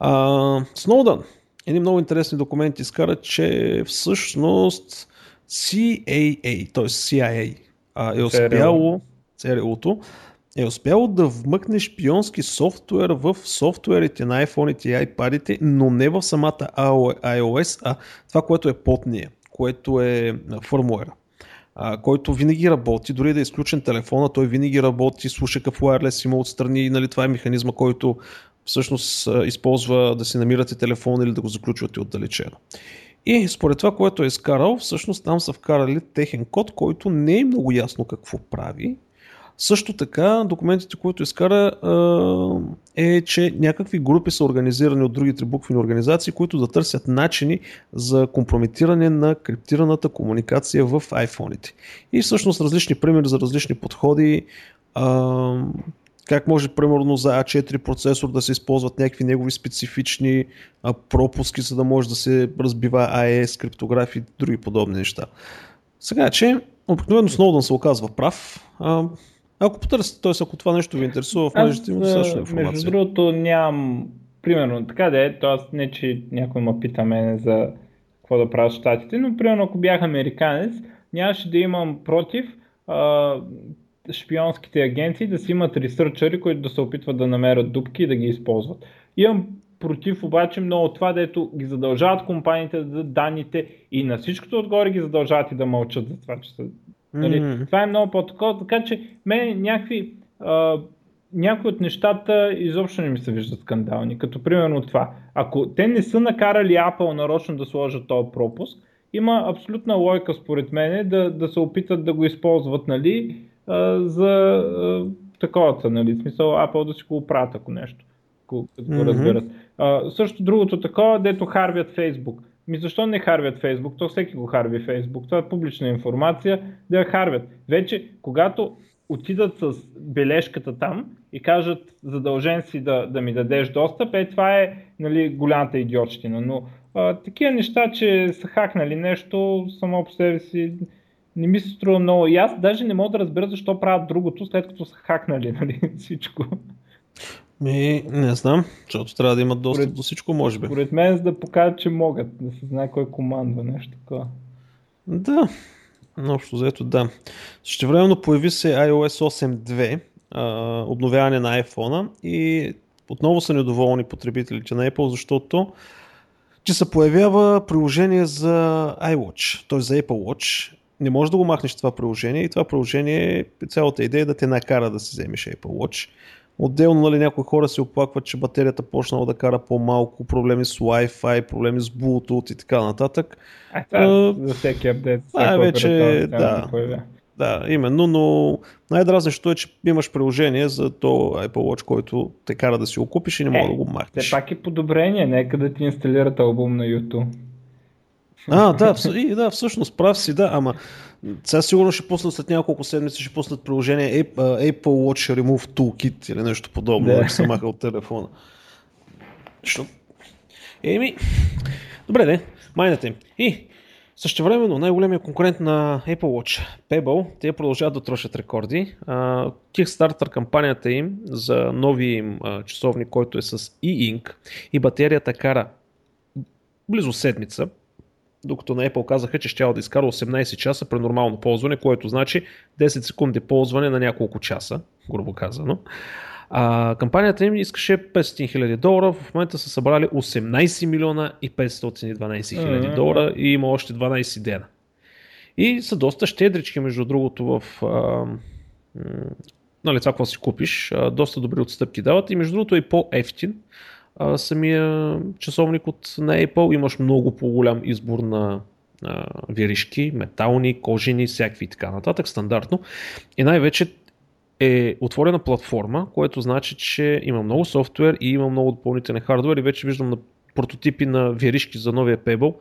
А, Сноудън. едни много интересни документи изкарат, че всъщност CAA, т.е. CIA, е успяло, CRU-то, е успяло да вмъкне шпионски софтуер в софтуерите на iPhone и iPad, но не в самата iOS, а това, което е под нея, което е фърмуера който винаги работи, дори да е изключен телефона, той винаги работи, слуша какъв wireless има отстрани, нали, това е механизма, който всъщност използва да си намирате телефона или да го заключвате отдалечено. И според това, което е изкарал, всъщност там са вкарали техен код, който не е много ясно какво прави. Също така, документите, които изкара е, че някакви групи са организирани от другите буквени организации, които да търсят начини за компрометиране на криптираната комуникация в iPhone-ите. И всъщност различни примери за различни подходи, как може примерно за A4 процесор да се използват някакви негови специфични пропуски, за да може да се разбива AES, криптографи и други подобни неща. Сега, че обикновено Сноудън се оказва прав. Ако потърсите, т.е. ако това нещо ви интересува, в мрежите има достатъчно информация. Между другото нямам, примерно така да е, т.е. не, че някой ме пита мене за какво да правят щатите, но примерно ако бях американец, нямаше да имам против а, шпионските агенции да си имат ресърчъри, които да се опитват да намерят дупки и да ги използват. Имам против обаче много това, дето ги задължават компаниите да дадат данните и на всичкото отгоре ги задължават и да мълчат за това, че са... Нали? Mm-hmm. Това е много по-такова, така че мен някакви а, някои от нещата изобщо не ми се виждат скандални, като примерно това. Ако те не са накарали Apple нарочно да сложат този пропуск, има абсолютна лойка според мен да, да се опитат да го използват, нали, за а, таковата, нали, смисъл Apple да си го оправят ако нещо, ако, ако mm-hmm. разберат. А, също другото такова, дето харвят Facebook. Ми защо не харвят Фейсбук? То всеки го харви Фейсбук. Това е публична информация да я харвят. Вече, когато отидат с бележката там и кажат задължен си да, да ми дадеш достъп, е това е нали, голямата идиотщина. Но а, такива неща, че са хакнали нещо, само по себе си не ми се струва много. И аз даже не мога да разбера защо правят другото, след като са хакнали нали, всичко. Ми, не знам, защото трябва да имат достъп според, до всичко, може би. Според мен, за да покажат, че могат, да се знае кой командва, нещо такова. Да, общо взето да. Същевременно появи се iOS 8.2, обновяване на iPhone и отново са недоволни потребителите на Apple, защото че се появява приложение за iWatch, т.е. за Apple Watch не можеш да го махнеш това приложение и това приложение, цялата идея е да те накара да си вземеш Apple Watch. Отделно нали, някои хора се оплакват, че батерията почнала да кара по-малко, проблеми с Wi-Fi, проблеми с Bluetooth и така нататък. А, това за всеки апдейт. Това вече, да, да, именно, но най-дразнещото е, че имаш приложение за то Apple Watch, който те кара да си го купиш и не мога е, да го махнеш. Все пак е подобрение, нека да ти инсталират албум на YouTube. А, да, и, да, всъщност прав си, да, ама сега сигурно ще пуснат след няколко седмици, ще пуснат приложение Apple Watch Remove Toolkit или нещо подобно, да се маха от телефона. Що? Еми, добре, не, майната им. И времено най-големият конкурент на Apple Watch, Pebble, те продължават да трошат рекорди. Kickstarter кампанията им за нови им часовник, който е с e-ink и батерията кара близо седмица, докато на Apple казаха, че ще да изкара 18 часа при нормално ползване, което значи 10 секунди ползване на няколко часа, грубо казано. А, кампанията им искаше 500 000 долара, в момента са събрали 18 милиона и 512 хиляди долара и има още 12 дена. И са доста щедрички, между другото, в а, нали, това, какво си купиш, а, доста добри отстъпки дават и между другото е по-ефтин самия часовник от на Apple. Имаш много по-голям избор на виришки, метални, кожени, всякакви и така нататък, стандартно. И най-вече е отворена платформа, което значи, че има много софтуер и има много допълнителен хардвер и вече виждам на прототипи на виришки за новия Pebble,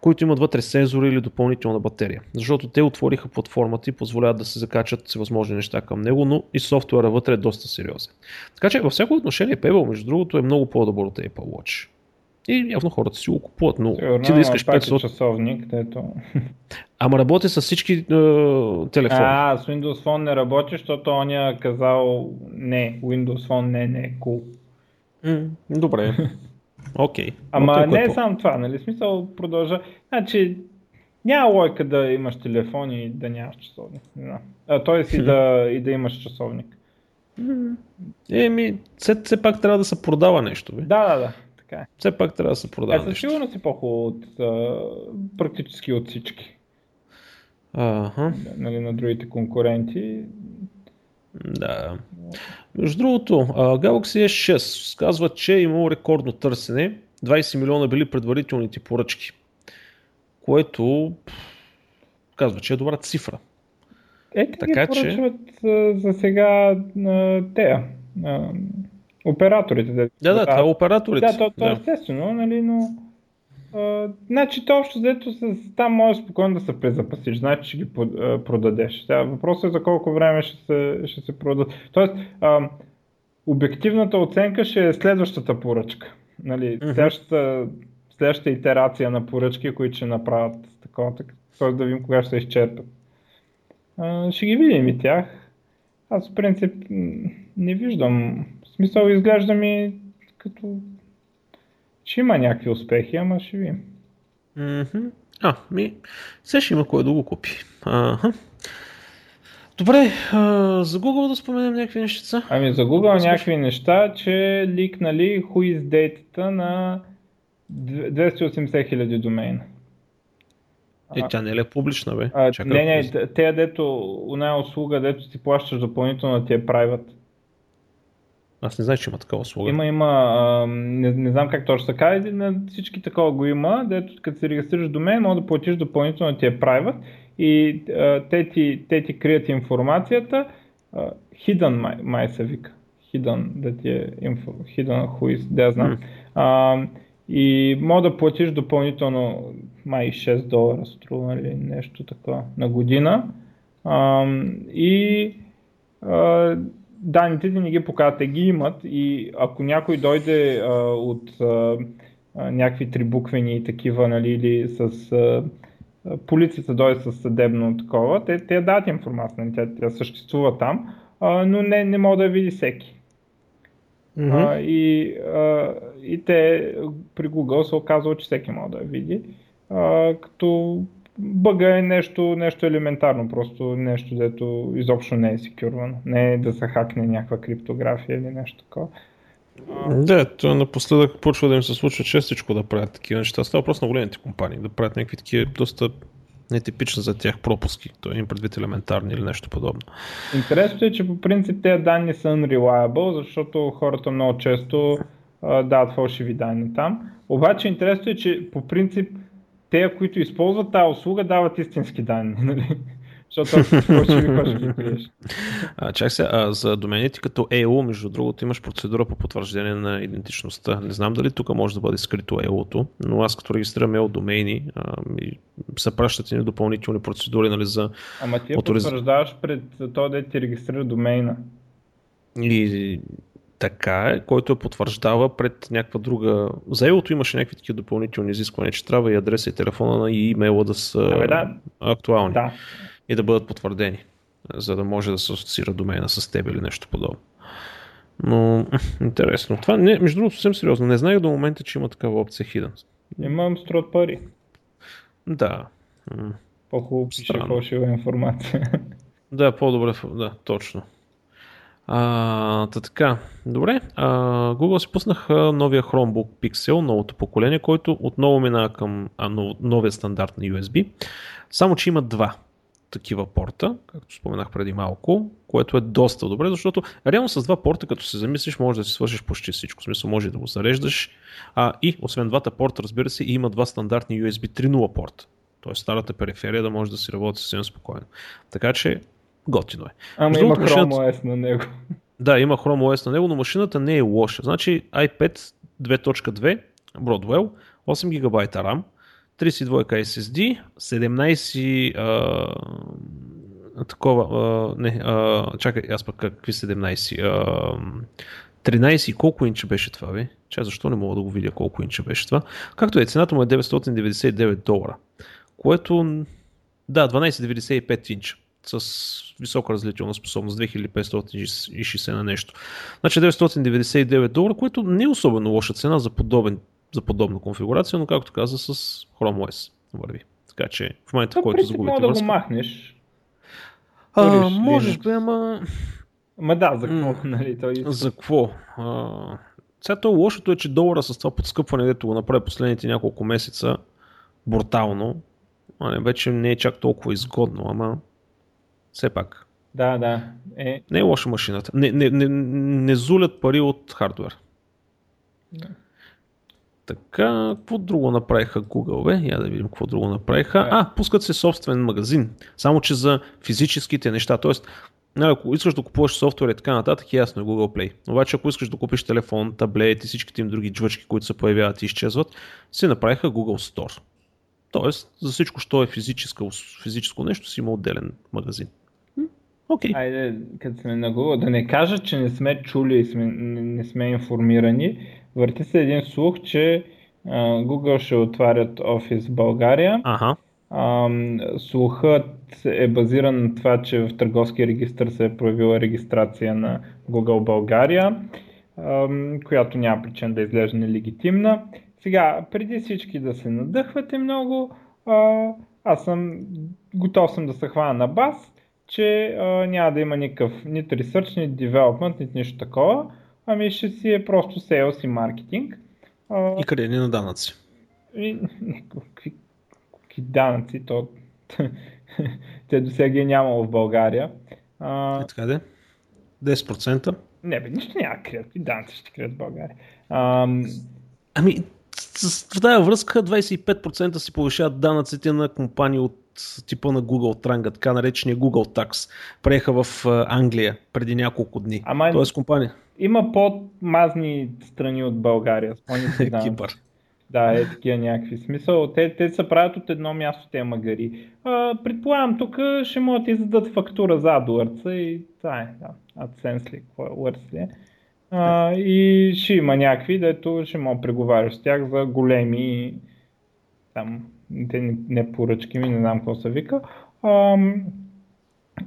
които имат вътре сензори или допълнителна батерия. Защото те отвориха платформата и позволяват да се закачат всевъзможни неща към него, но и софтуера вътре е доста сериозен. Така че във всяко отношение Pebble, между другото, е много по-добър от Apple Watch. И явно хората си го купуват, но Сигурно, ти да искаш 500... часовник, дето... Ама работи с всички е, телефони. А, с Windows Phone не работи, защото он е казал не, Windows Phone не, не е cool. Добре. Окей. Okay. Ама okay, не е само това, нали? Смисъл продължа. Значи, няма лойка да имаш телефон и да нямаш часовник. Не знам. А, тоест и да, и да имаш часовник. Еми, все, все пак трябва да се продава нещо. Бе. Да, да, да. Така е. Все пак трябва да се продава е, нещо. сигурно си по-хубаво от, а, практически от всички. Ага. Нали, на другите конкуренти. Да. Между другото, Galaxy S6 казва, че е имало рекордно търсене. 20 милиона били предварителните поръчки. Което казва, че е добра цифра. Е, така ги че... за сега те, операторите. Да, да, да, това е операторите. Да, то, то да. естествено, нали, но Значи то общо взето с... там може спокойно да се презапасиш, значи ще ги продадеш. Сега въпросът е за колко време ще се, ще се продадат. Тоест, uh, обективната оценка ще е следващата поръчка. Нали, следващата, следващата итерация на поръчки, които ще направят такова, т.е. да видим кога ще се изчерпят. Uh, ще ги видим и тях. Аз в принцип не виждам. В смисъл изглежда ми като ще има някакви успехи, ама ще видим. Mm-hmm. А, ми, все ще има кой да го купи. Ага. Добре, а, за Google да споменем някакви нещица. Ами за Google да някакви неща, че ликнали data на 280 хиляди домейна. Е, тя не е ли публична, бе? А, Чакай, не, не, те, дето, една услуга, дето си плащаш допълнително, ти е private. Аз не знам, че има такава услуга. Има, има. А, не, не знам как точно така. На всички такова го има, дето като се регистрираш домен, може да платиш допълнително ти е private и а, те, ти, те ти крият информацията. А, hidden май, май се вика. Hidden, да ти е info, hidden who is, да знам. Mm. А, и може да платиш допълнително май 6 долара струва или нещо такова на година. А, и а, данните ти не ги показват, те ги имат и ако някой дойде а, от а, някакви трибуквени и такива, нали, или с а, полицията дойде с съдебно такова, те, те дадат информация, нали, тя, тя съществува там, а, но не, не може да я види всеки. Mm-hmm. А, и, а, и те при Google се оказва, че всеки може да я види, а, като бъга е нещо, нещо елементарно, просто нещо, дето изобщо не е секюрвано. Не е да се хакне някаква криптография или нещо такова. Да, то напоследък почва да им се случва честичко да правят такива неща. Става просто на големите компании, да правят някакви такива доста нетипични за тях пропуски. Той им предвид елементарни или нещо подобно. Интересното е, че по принцип тези данни са unreliable, защото хората много често а, дават фалшиви данни там. Обаче интересното е, че по принцип те, които използват тази услуга, дават истински данни. Нали? Защото ще ви ги криеш. Чак се, а за домените като EU, между другото, имаш процедура по потвърждение на идентичността. Не знам дали тук може да бъде скрито EU-то, но аз като регистрирам EU домейни, а, се пращат и допълнителни процедури нали, за Ама ти авториз... потвърждаваш пред този да ти регистрира домейна. И така е, който я потвърждава пред някаква друга... За елото имаше някакви такива допълнителни изисквания, че трябва и адреса и телефона и имейла да са Абе, да. актуални да. и да бъдат потвърдени, за да може да се асоциира домена с теб или нещо подобно. Но интересно. Това не, между другото съвсем сериозно. Не знаех до момента, че има такава опция Hidden. Имам строт пари. Да. По-хубаво пише фалшива информация. Да, по-добре, да, точно. А, та така, добре. А, Google си пуснаха новия Chromebook Pixel, новото поколение, който отново мина към а, новия стандарт на USB. Само, че има два такива порта, както споменах преди малко, което е доста добре, защото реално с два порта, като се замислиш, може да си свършиш почти всичко. В смисъл, може да го зареждаш. А, и освен двата порта, разбира се, има два стандартни USB 3.0 порта. Тоест старата периферия да може да си работи съвсем спокойно. Така че Готино е. Ама има Chrome машината... OS на него. Да, има Chrome OS на него, но машината не е лоша. Значи iPad 2.2 Broadwell, 8 ГБ RAM, 32 SSD, 17 а, такова, а, не, а, чакай, аз пък какви 17, а, 13 колко инча беше това, бе? Чай, защо не мога да го видя колко инча беше това? Както е, цената му е 999 долара, което, да, 12,95 инча с висока различителна способност, 2560 на нещо. Значи 999 долара, което не е особено лоша цена за подобен за подобна конфигурация, но както каза с Chrome OS върви. Така че в момента, в който загубите да го махнеш. А, можеш бе, ама... Ма да, за какво, нали? Той за какво? А, сега то лошото е, че долара с това подскъпване, дето го направи последните няколко месеца, брутално, а не, вече не е чак толкова изгодно, ама все пак. Да, да. Е... Не е лоша машината. Не, не, не, не зулят пари от хардвер. Да. Така, какво друго направиха Google, бе? Я да видим какво друго направиха. Е. А, пускат се собствен магазин, само че за физическите неща. Тоест, нали, ако искаш да купуваш софтуер и така нататък, ясно е Google Play. Обаче, ако искаш да купиш телефон, таблет и всичките им други джвачки, които се появяват и изчезват, се направиха Google Store. Тоест, за всичко, що е физическо, физическо нещо, си има отделен магазин. Okay. Айде, като сме на Google, да не кажа, че не сме чули и сме, не, не сме информирани. Върти се един слух, че а, Google ще отварят офис в България. Ага. А, слухът е базиран на това, че в търговския регистр се е проявила регистрация на Google България, а, която няма причина да изглежда нелегитимна. Сега, преди всички да се надъхвате много, а, аз съм готов съм да се хвана на бас, че а, няма да има никакъв нито research, нито development, нито нищо такова, ами ще си е просто sales и маркетинг. А, и къде не на данъци? И, какви, какви данъци, то те до сега ги е нямало в България. А, е, така де? 10%? Не бе, нищо няма крият. Какви данъци ще крият в България? А, ами, с тази връзка 25% си повишават данъците на компании от типа на Google Tranga, така наречения Google Tax. Преха в Англия преди няколко дни. Ама Тоест компания. Има по-мазни страни от България. Кипър. Да, е такива някакви смисъл. Те, те се правят от едно място, те магари. А, предполагам, тук ще могат да издадат фактура за AdWords и това е, да, AdSense ли, какво е, Words ли е. А, и ще има някакви, дето ще мога преговаряш с тях за големи там, те не, поръчки ми, не знам какво се вика. А,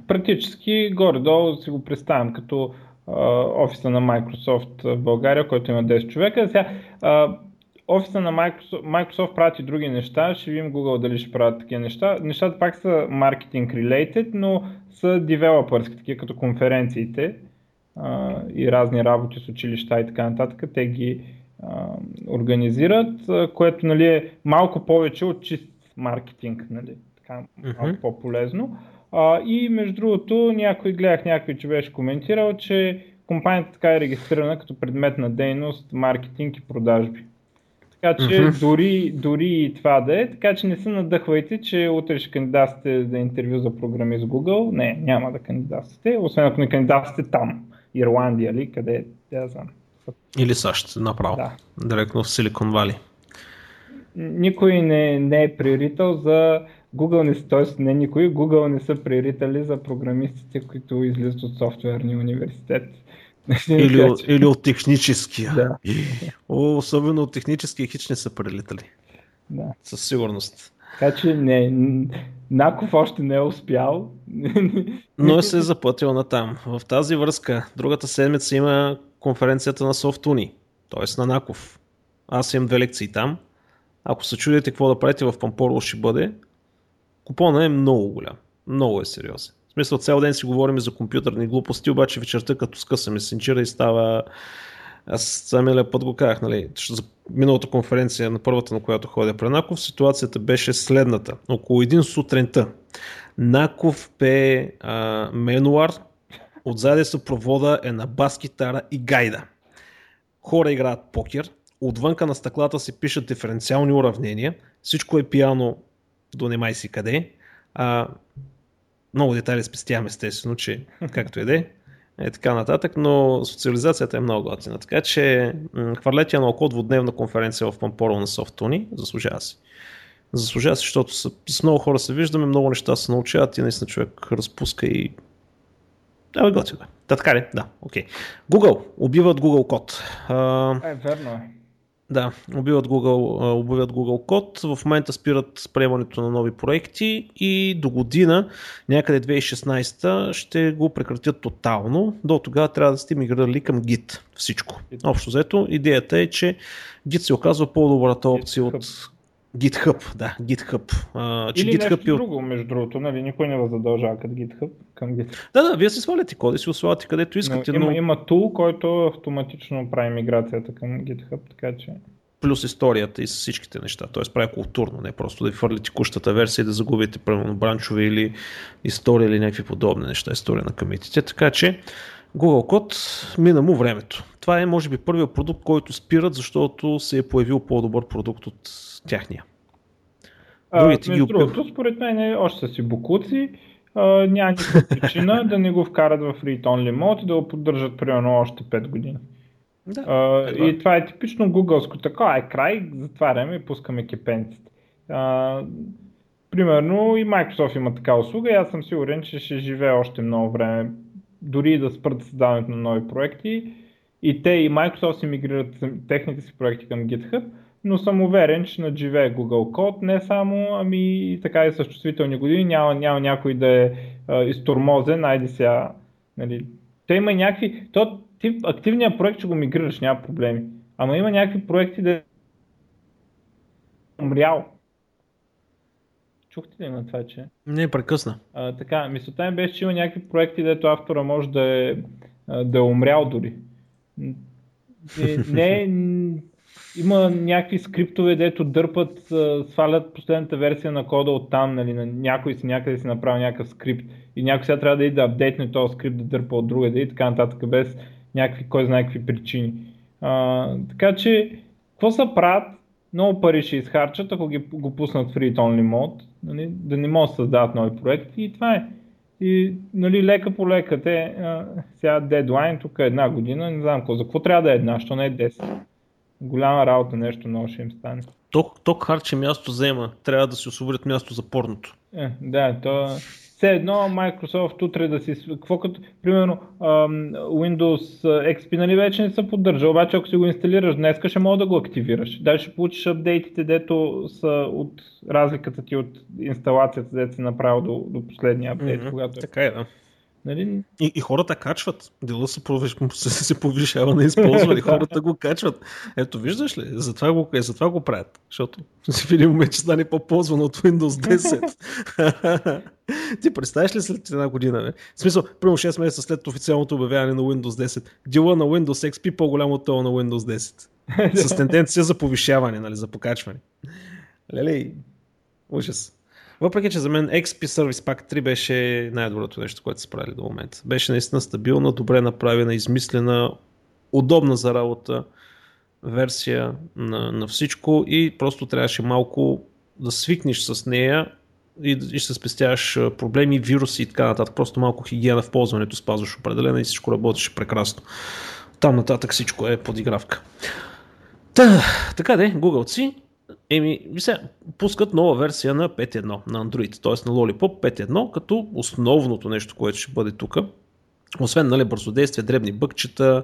практически горе-долу си го представям като а, офиса на Microsoft в България, който има 10 човека. Сега, а, офиса на Microsoft, Microsoft правят други неща, ще видим Google дали ще правят такива неща. Нещата пак са маркетинг related, но са девелопърски, такива като конференциите а, и разни работи с училища и така нататък. Те ги организират, което нали, е малко повече от чист маркетинг, нали, така малко mm-hmm. по-полезно. А, и между другото, някой гледах някой, че беше коментирал, че компанията така е регистрирана като предмет на дейност, маркетинг и продажби. Така че mm-hmm. дори, дори и това да е, така че не се надъхвайте, че утре ще кандидатствате за интервю за програми с Google. Не, няма да кандидатствате, освен ако не кандидатствате там. Ирландия ли, къде, да знам. Или САЩ, направо. Да. Директно в Силикон Вали. Никой не, не е приорител за Google не, т.е. не никой, Google не са приорители за програмистите, които излизат от софтуерни университети. Или, или от техническия. Да. О, особено от техническия хич не са прилитали. Да. Със сигурност. Така че не, Наков още не е успял. Но е се е заплатил на там. В тази връзка, другата седмица има конференцията на Софтуни, т.е. на Наков. Аз имам две лекции там. Ако се чудите какво да правите в Пампорло ще бъде, купона е много голям. Много е сериозен. В смисъл цял ден си говорим за компютърни глупости, обаче вечерта като скъсаме сенчира и става аз самия път го казах, нали, за миналата конференция на първата, на която ходя при Наков, ситуацията беше следната. Около един сутринта Наков пе а, менуар, отзади провода е на бас китара и гайда. Хора играят покер, отвънка на стъклата се пишат диференциални уравнения, всичко е пиано до немай си къде. А, много детайли спестявам естествено, че както и да е и така нататък, но социализацията е много готина. Така че хвърлете на около двудневна конференция в Пампоро на Софтуни, заслужава си. Заслужава си, защото с, с много хора се виждаме, много неща се научават и наистина човек разпуска и да, готино е. Та така ли? Да, окей. Okay. Google. Убиват Google код. А... Е, верно е. Да, убиват Google, убиват Google код. В момента спират приемането на нови проекти и до година, някъде 2016, ще го прекратят тотално. До тогава трябва да сте миграли към Git всичко. Общо взето, идеята е, че Git се оказва по-добрата опция от GitHub, да, GitHub. А, че Или GitHub нещо е... друго, между другото, нали, никой не задължава като GitHub към GitHub. Да, да, вие си сваляте коди, си осваляте където искате. Но, но... Има, има тул, който автоматично прави миграцията към GitHub, така че... Плюс историята и с всичките неща. Т.е. прави културно, не просто да фърлите кущата версия и да загубите примерно бранчове или история или някакви подобни неща, история на комитите. Така че Google код мина му времето. Това е може би първият продукт, който спират, защото се е появил по-добър продукт от тяхния. Другите а, ги другото, според мен е още са си букуци. Uh, няма никаква причина да не го вкарат в read only mode и да го поддържат примерно още 5 години. Да, uh, и това е типично гугълско. Така е край, затваряме и пускаме кепенците. Uh, примерно и Microsoft има така услуга и аз съм сигурен, че ще живее още много време. Дори да спрат създаването на нови проекти. И те и Microsoft си мигрират техните си проекти към GitHub но съм уверен, че надживее Google Code не само, ами така и с чувствителни години, няма, няма някой да е а, изтормозен, айде сега, нали. Те има някакви, то ти активния проект ще го мигрираш, няма проблеми, ама има някакви проекти да е умрял. Чухте ли на това, че? Не, прекъсна. А, така, мисълта ми беше, че има някакви проекти, дето автора може да е, да е умрял дори. Не, не има някакви скриптове, дето дърпат, свалят последната версия на кода от там, нали, на някой си някъде си направил някакъв скрипт и някой сега трябва да иде да апдейтне този скрипт, да дърпа от другаде и така нататък, без някакви, кой знае какви причини. А, така че, какво са правят? Много пари ще изхарчат, ако ги, го пуснат в read only mode, нали, да не могат да създават нови проекти и това е. И нали, лека по лека те, а, сега дедлайн, тук е една година, не знам какво, за какво трябва да е една, що не е 10 голяма работа, нещо много ще им стане. Ток, ток харче място взема. Трябва да си освободят място за порното. Е, да, то все едно Microsoft утре да си... Какво като, примерно, Windows XP нали вече не се поддържа, обаче ако си го инсталираш днес, ще мога да го активираш. Даже ще получиш апдейтите, дето са от разликата ти от инсталацията, дето си направил до, до последния апдейт. Mm-hmm. Когато... Е. Така е, да. Нали? И, и хората качват. Дела се, се, се повишава на използване. хората го качват. Ето, виждаш ли? Затова го, е, затова го правят. Защото в един момент ще стане по-ползвано от Windows 10. Ти представяш ли след една година? Бе? В смисъл, първо 6 месеца след официалното обявяване на Windows 10, дела на Windows XP по-голям от това на Windows 10. С тенденция за повишаване, нали, за покачване. Лелей, ужас. Въпреки, че за мен XP Service Pack 3 беше най-доброто нещо, което са правили до момента. Беше наистина стабилна, добре направена, измислена, удобна за работа версия на, на всичко и просто трябваше малко да свикнеш с нея и, и ще спестяваш проблеми, вируси и така нататък. Просто малко хигиена в ползването спазваш определена и всичко работеше прекрасно. Там нататък всичко е подигравка. Та, така де, Google Еми, сега, пускат нова версия на 5.1 на Android, т.е. на Lollipop 5.1, като основното нещо, което ще бъде тук, освен нали, бързодействие, дребни бъкчета,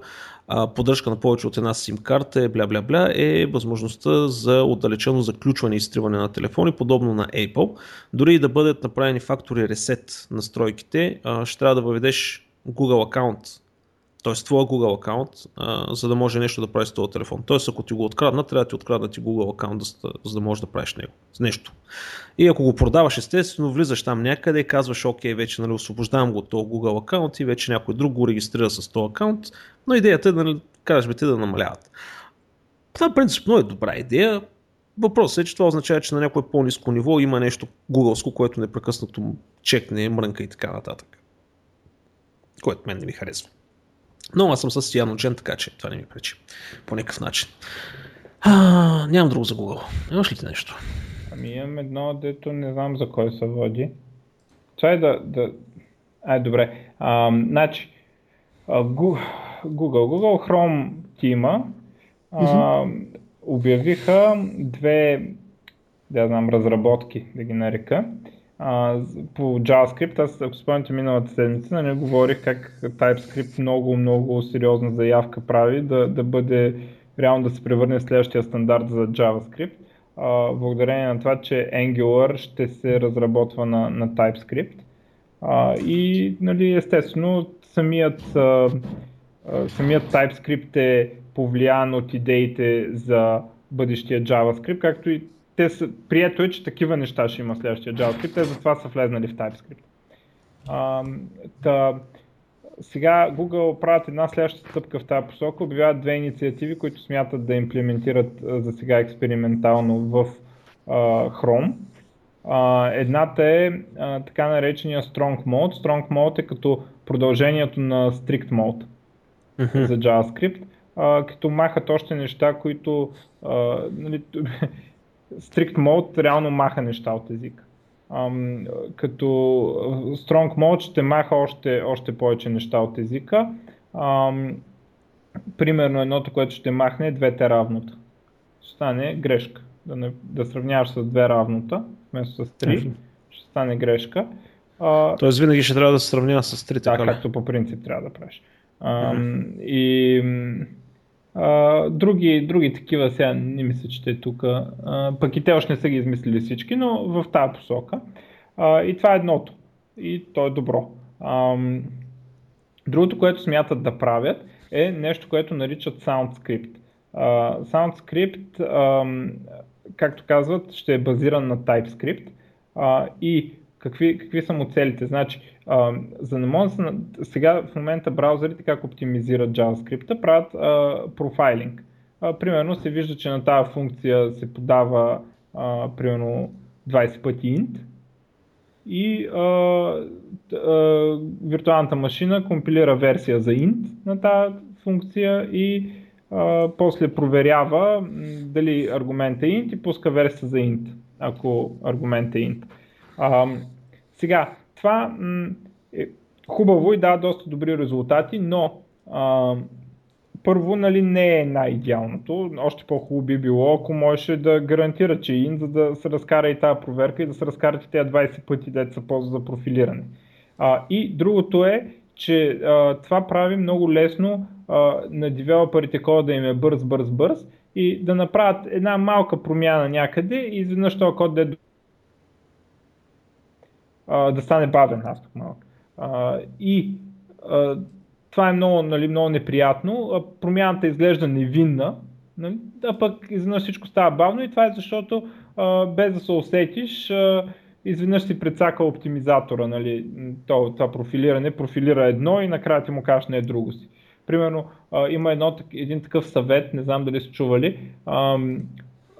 поддръжка на повече от една SIM карта, бля-бля-бля, е възможността за отдалечено заключване и изтриване на телефони, подобно на Apple. Дори и да бъдат направени фактори ресет настройките, ще трябва да въведеш Google аккаунт т.е. твоя Google аккаунт, за да може нещо да правиш с този телефон. Т.е. ако ти го откраднат, трябва да ти откраднат и Google аккаунт, за, за да можеш да правиш него, нещо. И ако го продаваш, естествено, влизаш там някъде и казваш, окей, вече нали, освобождавам го от този Google аккаунт и вече някой друг го регистрира с този аккаунт, но идеята е да нали, кажеш би те да намаляват. Това принципно е добра идея. Въпросът е, че това означава, че на някое по-низко ниво има нещо гугълско, което непрекъснато чекне, мрънка и така нататък. Което мен не ми харесва. Но аз съм с Cyanogen, така че това не ми пречи по някакъв начин. А, нямам друго за Google. Имаш ли ти нещо? Ами имам едно, дето не знам за кой се води. Това е да... да... Ай, добре. А, значи, Google, Google Chrome тима а, обявиха две да знам, разработки, да ги нарека, по JavaScript, аз ако спомняте миналата седмица, нали, говорих как TypeScript много, много сериозна заявка прави да, да бъде реално да се превърне в следващия стандарт за JavaScript, а, благодарение на това, че Angular ще се разработва на, на TypeScript. А, и нали, естествено самият, а, самият TypeScript е повлиян от идеите за бъдещия JavaScript, както и те са, прието е, че такива неща ще има следващия JavaScript, те затова са влезнали в TypeScript. А, та, сега Google правят една следваща стъпка в тази посока, обявяват две инициативи, които смятат да имплементират за сега експериментално в а, Chrome. А, едната е а, така наречения Strong Mode. Strong Mode е като продължението на Strict Mode uh-huh. за JavaScript, а, като махат още неща, които а, нали, Strict Mode реално маха неща от езика. Ам, като Strong Mode ще маха още, още повече неща от езика. Ам, примерно едното, което ще махне е двете равнота. Ще стане грешка. Да, не, да сравняваш с две равнота, вместо с три, mm-hmm. ще стане грешка. А, Тоест винаги ще трябва да се сравнява с три, така Да, както по принцип трябва да правиш. mm-hmm. И а, други, други такива сега не мисля, че те тук. Пък и те още не са ги измислили всички, но в тази посока. А, и това е едното. И то е добро. А, другото, което смятат да правят е нещо, което наричат SoundScript. Uh, SoundScript, uh, както казват, ще е базиран на TypeScript uh, и какви, какви са му целите? Значи, а, за да може да сега в момента браузърите как оптимизират JavaScript, правят а, профайлинг. Примерно се вижда, че на тази функция се подава а, примерно 20 пъти int и а, а, виртуалната машина компилира версия за int на тази функция и а, после проверява дали аргумент е int и пуска версия за int, ако аргумент е int. А, сега, това м- е хубаво и дава доста добри резултати, но а, първо нали, не е най-идеалното. Още по-хубаво би било, ако можеше да гарантира, че ин, за да се разкара и тази проверка и да се разкарат и тези 20 пъти, деца са ползва за профилиране. А, и другото е, че а, това прави много лесно а, на девелоперите кода да им е бърз, бърз, бърз и да направят една малка промяна някъде и изведнъж този код да е да стане бавен тук малък. И това е много, нали, много неприятно. Промяната изглежда невинна, нали, а пък изведнъж всичко става бавно и това е защото без да се усетиш, а, изведнъж си прецака оптимизатора, нали, то, това профилиране, профилира едно и накрая ти му кажеш не е друго си. Примерно има едно, един такъв съвет, не знам дали сте чували,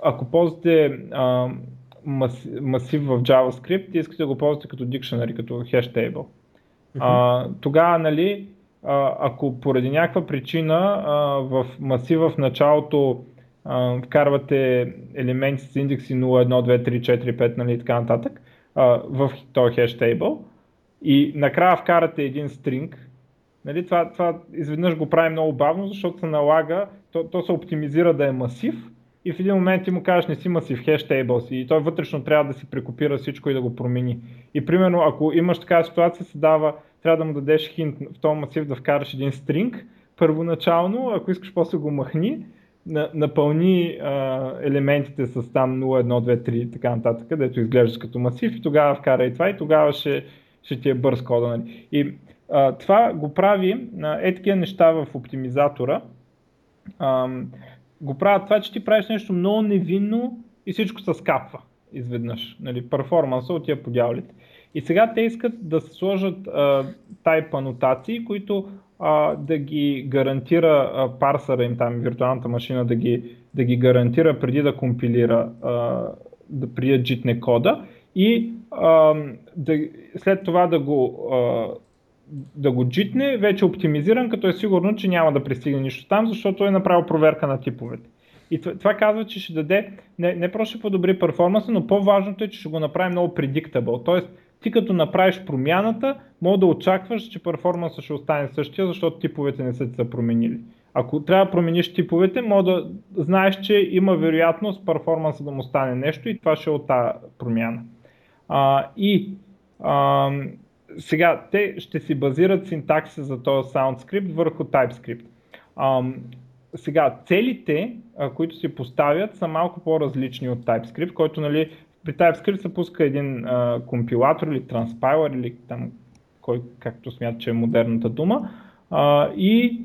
ако ползвате масив в JavaScript и искате да го ползвате като dictionary, като hash table. А, тогава, нали, а, ако поради някаква причина а, в масива в началото а, вкарвате елементи с индекси 0, 1, 2, 3, 4, 5 нали, и така нататък а, в този hash table и накрая вкарате един стринг, нали, това, това изведнъж го прави много бавно, защото се налага, то, то се оптимизира да е масив, и в един момент ти му кажеш не си масив, хештейбъл си и той вътрешно трябва да си прекопира всичко и да го промени. И примерно ако имаш такава ситуация, се дава, трябва да му дадеш хинт в този масив да вкараш един стринг първоначално, ако искаш после го махни, напълни а, елементите с там 0, 1, 2, 3 и така нататък, където изглеждаш като масив и тогава вкара и това и тогава ще, ще ти е бърз кода. Нали. И а, това го прави е такива неща в оптимизатора. А, го правят това, че ти правиш нещо много невинно и всичко се скапва изведнъж. Нали, перформанса отива по дяволите. И сега те искат да се сложат тайп анотации, които а, да ги гарантира а, парсъра им, там виртуалната машина да ги, да ги гарантира преди да компилира, а, да преди джитне кода и а, да, след това да го а, да го джитне, вече оптимизиран, като е сигурно, че няма да пристигне нищо там, защото е направил проверка на типовете. И това, това казва, че ще даде не, не просто ще подобри перформанса, но по-важното е, че ще го направи много predictable. Тоест, ти като направиш промяната, мога да очакваш, че перформанса ще остане същия, защото типовете не са се променили. Ако трябва да промениш типовете, мога да знаеш, че има вероятност перформанса да му стане нещо и това ще е от тази промяна. А, и а, сега, те ще си базират синтакса за този SoundScript върху TypeScript. Ам, сега, целите, а, които се поставят, са малко по-различни от TypeScript, който нали, при TypeScript се пуска един а, компилатор или транспайлер или там, кой, както смята, че е модерната дума, а, и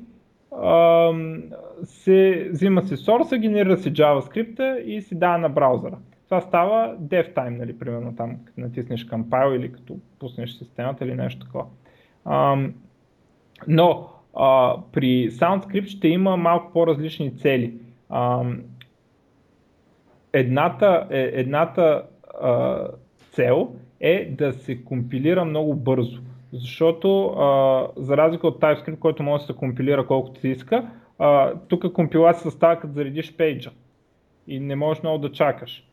се взима се source, генерира се JavaScript и се дава на браузъра. Това става dev time, нали, примерно там, като натиснеш compile или като пуснеш системата или нещо такова. А, но а, при SoundScript ще има малко по-различни цели. А, едната, е, едната а, цел е да се компилира много бързо. Защото а, за разлика от TypeScript, който може да се компилира колкото си иска, тук компилацията става като заредиш пейджа и не можеш много да чакаш.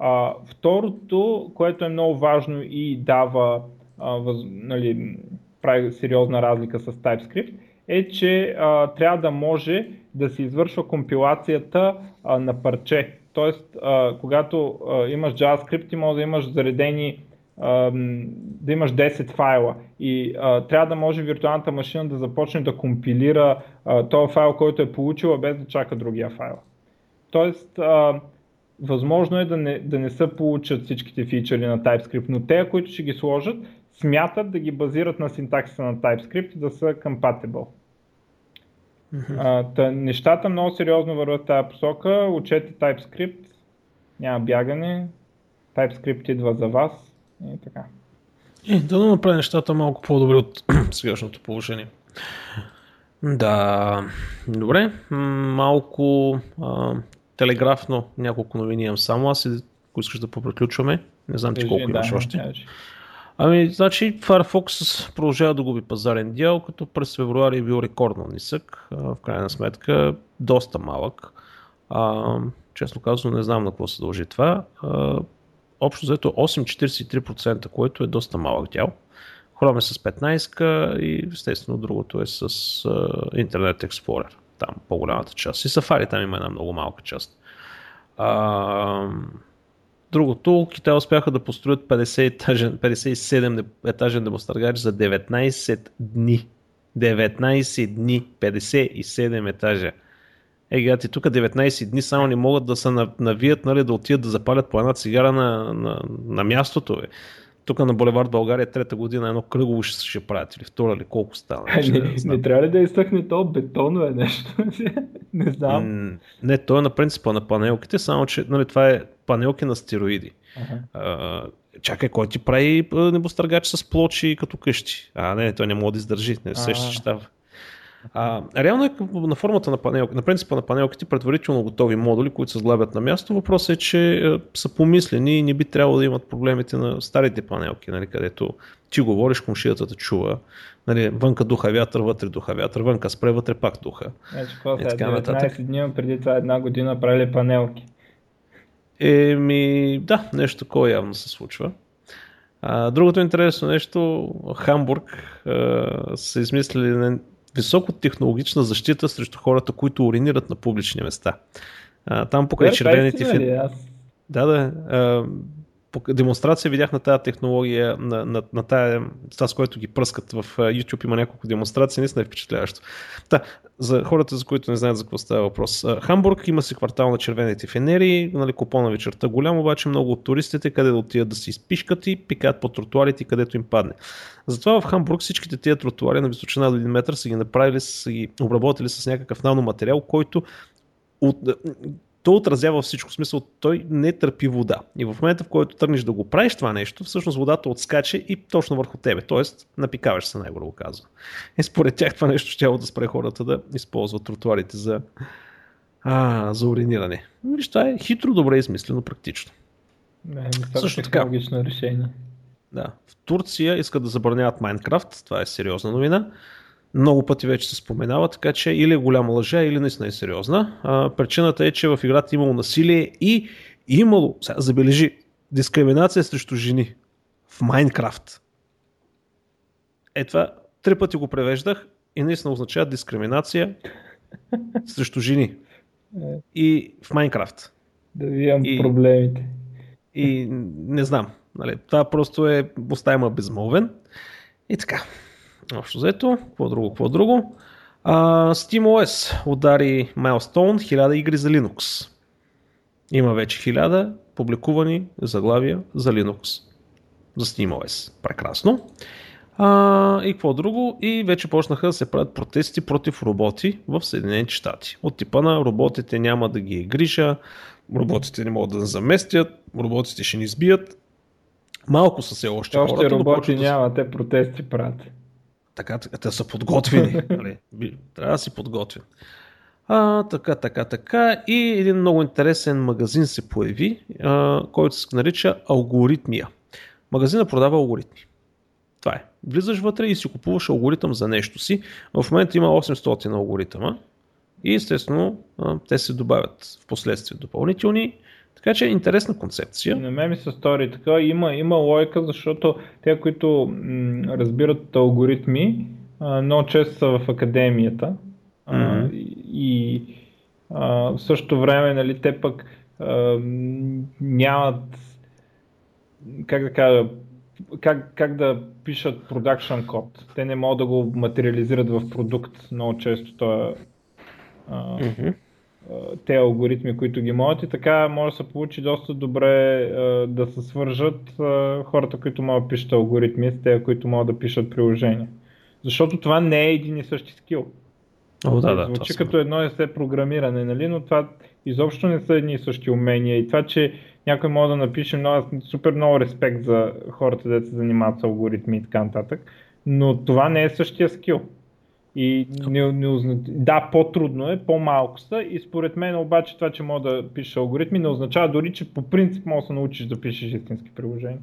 А, второто, което е много важно и дава, а, въз, нали, прави сериозна разлика с TypeScript, е, че а, трябва да може да се извършва компилацията а, на парче. Тоест, а, когато а, имаш JavaScript, ти може да имаш заредени да имаш 10 файла и а, трябва да може виртуалната машина да започне да компилира този файл, който е получила без да чака другия файл. Тоест, а, възможно е да не, да не се получат всичките фичери на TypeScript, но те, които ще ги сложат, смятат да ги базират на синтаксиса на TypeScript и да са compatible. А, та, нещата много сериозно върват в тази посока. Учете TypeScript, няма бягане, TypeScript идва за вас и така. И да направи нещата малко по-добре от сегашното положение. Да, добре. Малко а, телеграфно няколко новини имам само. Аз, ако искаш да попреключваме, не знам ти колко да, имаш още. Ами, значи Firefox продължава да губи пазарен дял, като през февруари е бил рекордно нисък, в крайна сметка доста малък. А, честно казано не знам на какво се дължи това. А, общо взето 8,43%, което е доста малък дял. Chrome е с 15 и естествено другото е с uh, Internet Explorer. Там по-голямата част. И Safari там има една много малка част. А, Другото, Китай успяха да построят 50 етажен, 57 етажен демостъргач за 19 дни. 19 дни, 57 етажа. Е, гати, тук 19 дни само не могат да се навият, нали, да отидат да запалят по една цигара на, на, на мястото. Бе тук на Булевард България трета година едно кръгово ще, ще правят или втора или колко става. Не, не, не трябва ли да изсъхне то бетоно е нещо? не знам. не, то е на принципа на панелките, само че нали, това е панелки на стероиди. Ага. А, чакай, кой ти прави небостъргач с плочи като къщи? А, не, той не може да издържи, не се ще става. А, реално е на формата на панелки, на принципа на панелките предварително готови модули, които се сглабят на място. Въпросът е, че е, са помислени и не би трябвало да имат проблемите на старите панелки, нали, където ти говориш, комшията те чува, нали, вънка духа вятър, вътре духа вятър, вънка спре, вътре пак духа. Значи, какво е, 19 дни преди това една година правили панелки. Еми, да, нещо такова явно се случва. А, другото интересно нещо, Хамбург а, са измислили високотехнологична защита срещу хората, които уринират на публични места. А, там покрай червените... Фин... Да, да. А, демонстрация видях на тази технология, на, на, на тая, това с което ги пръскат в YouTube, има няколко демонстрации, наистина е впечатляващо. Та, за хората, за които не знаят за какво става въпрос. Хамбург има си квартал на червените фенери, нали, купона вечерта голям, обаче много от туристите, къде да отидат да се изпишкат и пикаят по тротуарите, където им падне. Затова в Хамбург всичките тия тротуари на височина до 1 метър са ги направили, са ги обработили с някакъв наноматериал, който от, той отразява всичко. В смисъл, той не търпи вода. И в момента, в който тръгнеш да го правиш това нещо, всъщност водата отскача и точно върху тебе. Тоест, напикаваш се, най-грубо казва. И според тях това нещо ще да спре хората да използват тротуарите за, а, за уриниране. Виж, това е хитро, добре измислено, практично. Не, Също така. логично решение. Да. В Турция искат да забраняват Майнкрафт. Това е сериозна новина много пъти вече се споменава, така че или е голяма лъжа, или наистина е сериозна. А, причината е, че в играта е имало насилие и имало, сега забележи, дискриминация срещу жени в Майнкрафт. Е това, три пъти го превеждах и наистина означава дискриминация срещу жени. И в Майнкрафт. Да видим и, проблемите. И не знам. Нали, това просто е оставяма безмолвен. И така. Общо взето, какво друго, какво друго. А, SteamOS удари Milestone 1000 игри за Linux. Има вече 1000 публикувани заглавия за Linux. За SteamOS. Прекрасно. А, и какво друго? И вече почнаха да се правят протести против роботи в Съединените щати. От типа на роботите няма да ги грижа, роботите не могат да заместят, роботите ще ни избият. Малко са се още, още хората. роботи да... няма, те протести правят. Така, те са подготвени. нали? Трябва да си подготвен. А, така, така, така. И един много интересен магазин се появи, а, който се нарича Алгоритмия. Магазина продава алгоритми. Това е. Влизаш вътре и си купуваш алгоритъм за нещо си. В момента има 800 алгоритъма и естествено те се добавят в последствие допълнителни. Така че е интересна концепция. На мен ми се стори така. Има, има лойка, защото те, които м- разбират алгоритми, а, много често са в академията. Mm-hmm. А, и а, в същото време, нали, те пък а, нямат как да кажа, как, как да пишат продакшн код. Те не могат да го материализират в продукт много често. Това, а, mm-hmm. Те алгоритми, които ги могат и така може да се получи доста добре а, да се свържат а, хората, които могат да пишат алгоритми с тези, които могат да пишат приложения. Защото това не е един и същи скил. О, да, да, Звучи като едно и все програмиране, нали? но това изобщо не са едни и същи умения. И това, че някой може да напише много, супер много респект за хората, да се занимават с алгоритми и така нататък, но това не е същия скил. И не, не, да, по-трудно е, по-малко са и според мен обаче това, че мога да пишеш алгоритми не означава дори, че по принцип можеш да се научиш да пишеш истински приложения.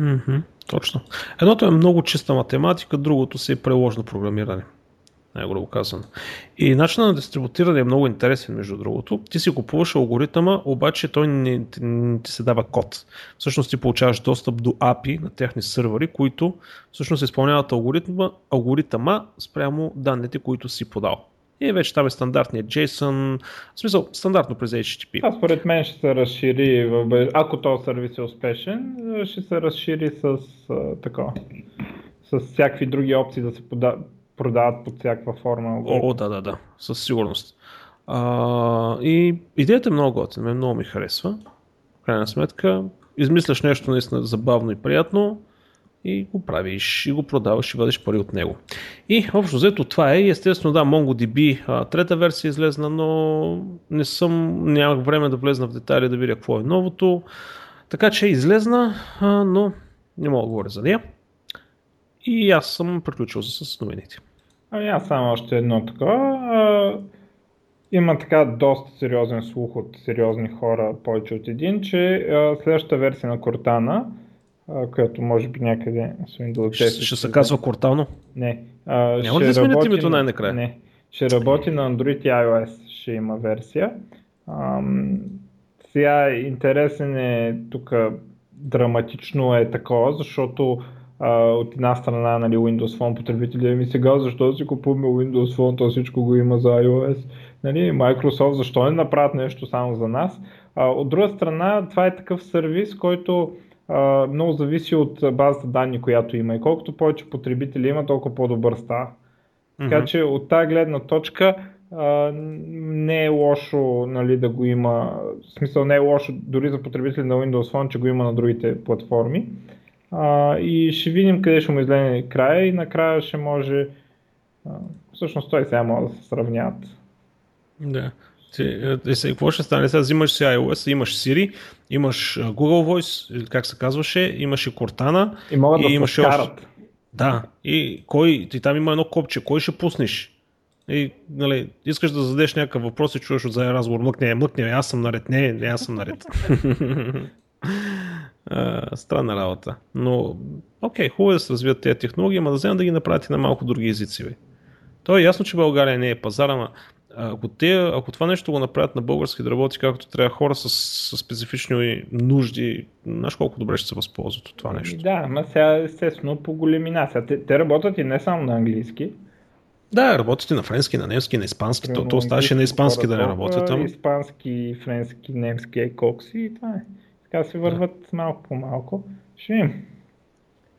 Mm-hmm, точно. Едното е много чиста математика, другото си е преложно програмиране най-грубо казано. И начинът на дистрибутиране е много интересен, между другото. Ти си купуваш алгоритъма, обаче той не, не ти се дава код. Всъщност ти получаваш достъп до API на техни сървъри, които всъщност изпълняват алгоритъма, алгоритъма спрямо данните, които си подал. И вече там е стандартният JSON, в смисъл стандартно през HTTP. А според мен ще се разшири, ако този сервис е успешен, ще се разшири с такова с всякакви други опции да се пода, продават под всякаква форма. О, да, да, да, със сигурност. А, и идеята е много готина, много ми харесва. В крайна сметка, измисляш нещо наистина забавно и приятно и го правиш, и го продаваш и вадиш пари от него. И общо взето това е. Естествено, да, MongoDB трета версия е излезна, но не съм, нямах време да влезна в детайли да видя какво е новото. Така че е излезна, но не мога да говоря за нея. И аз съм приключил с новините. Ами аз само още едно такова. Има така доста сериозен слух от сериозни хора, повече от един, че следващата версия на Cortana, която може би някъде с Windows 10... Ще, ще се казва Cortana? Не. Няма ли да сменят името най-накрая? Не. Ще работи на Android и iOS, ще има версия. Ам, сега интересен е тук драматично е такова, защото а, от една страна нали, Windows Phone потребители, ми сега защо си купуваме Windows Phone, то всичко го има за iOS. Нали, Microsoft защо не направят нещо само за нас. А, от друга страна, това е такъв сервис, който а, много зависи от базата данни, която има. И колкото повече потребители има, толкова по-добър става. Mm-hmm. Така че от тази гледна точка а, не е лошо нали, да го има, в смисъл не е лошо дори за потребители на Windows Phone, че го има на другите платформи. А, и ще видим къде ще му излезе края и накрая ще може. А, всъщност той сега може да се сравняват. Да. Ти, е, сега, какво ще стане? Сега взимаш си iOS, имаш Siri, имаш Google Voice, как се казваше, имаш и Cortana. И могат и да имаш се карат. Да, и кой, ти там има едно копче, кой ще пуснеш? И, нали, искаш да зададеш някакъв въпрос и чуеш от за разговор, мъкне, мъкне, аз съм наред, не, не, аз съм наред. странна работа. Но, окей, хубаво е да се развият тези технологии, ама да вземат да ги направят и на малко други езици. Бе. То е ясно, че България не е пазара, ама ако, те, ако това нещо го направят на български да работи както трябва хора с, с специфични нужди, знаеш колко добре ще се възползват от това нещо. Да, ама сега естествено по големина. Сега, те, те работят и не само на английски. Да, работите на френски, на немски, на испански. То, то оставаше на испански да не работят. Там. Испански, френски, немски, екокси и това е. Така се върват да. малко по малко. Ще видим.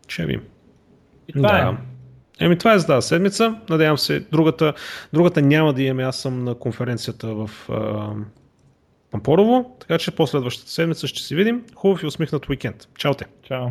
Ще видим. И това да. е. Еми това е за тази седмица. Надявам се, другата, другата няма да имаме. Аз съм на конференцията в Пампорово, така че последващата седмица ще си видим. Хубав и усмихнат уикенд. Чао те! Чао!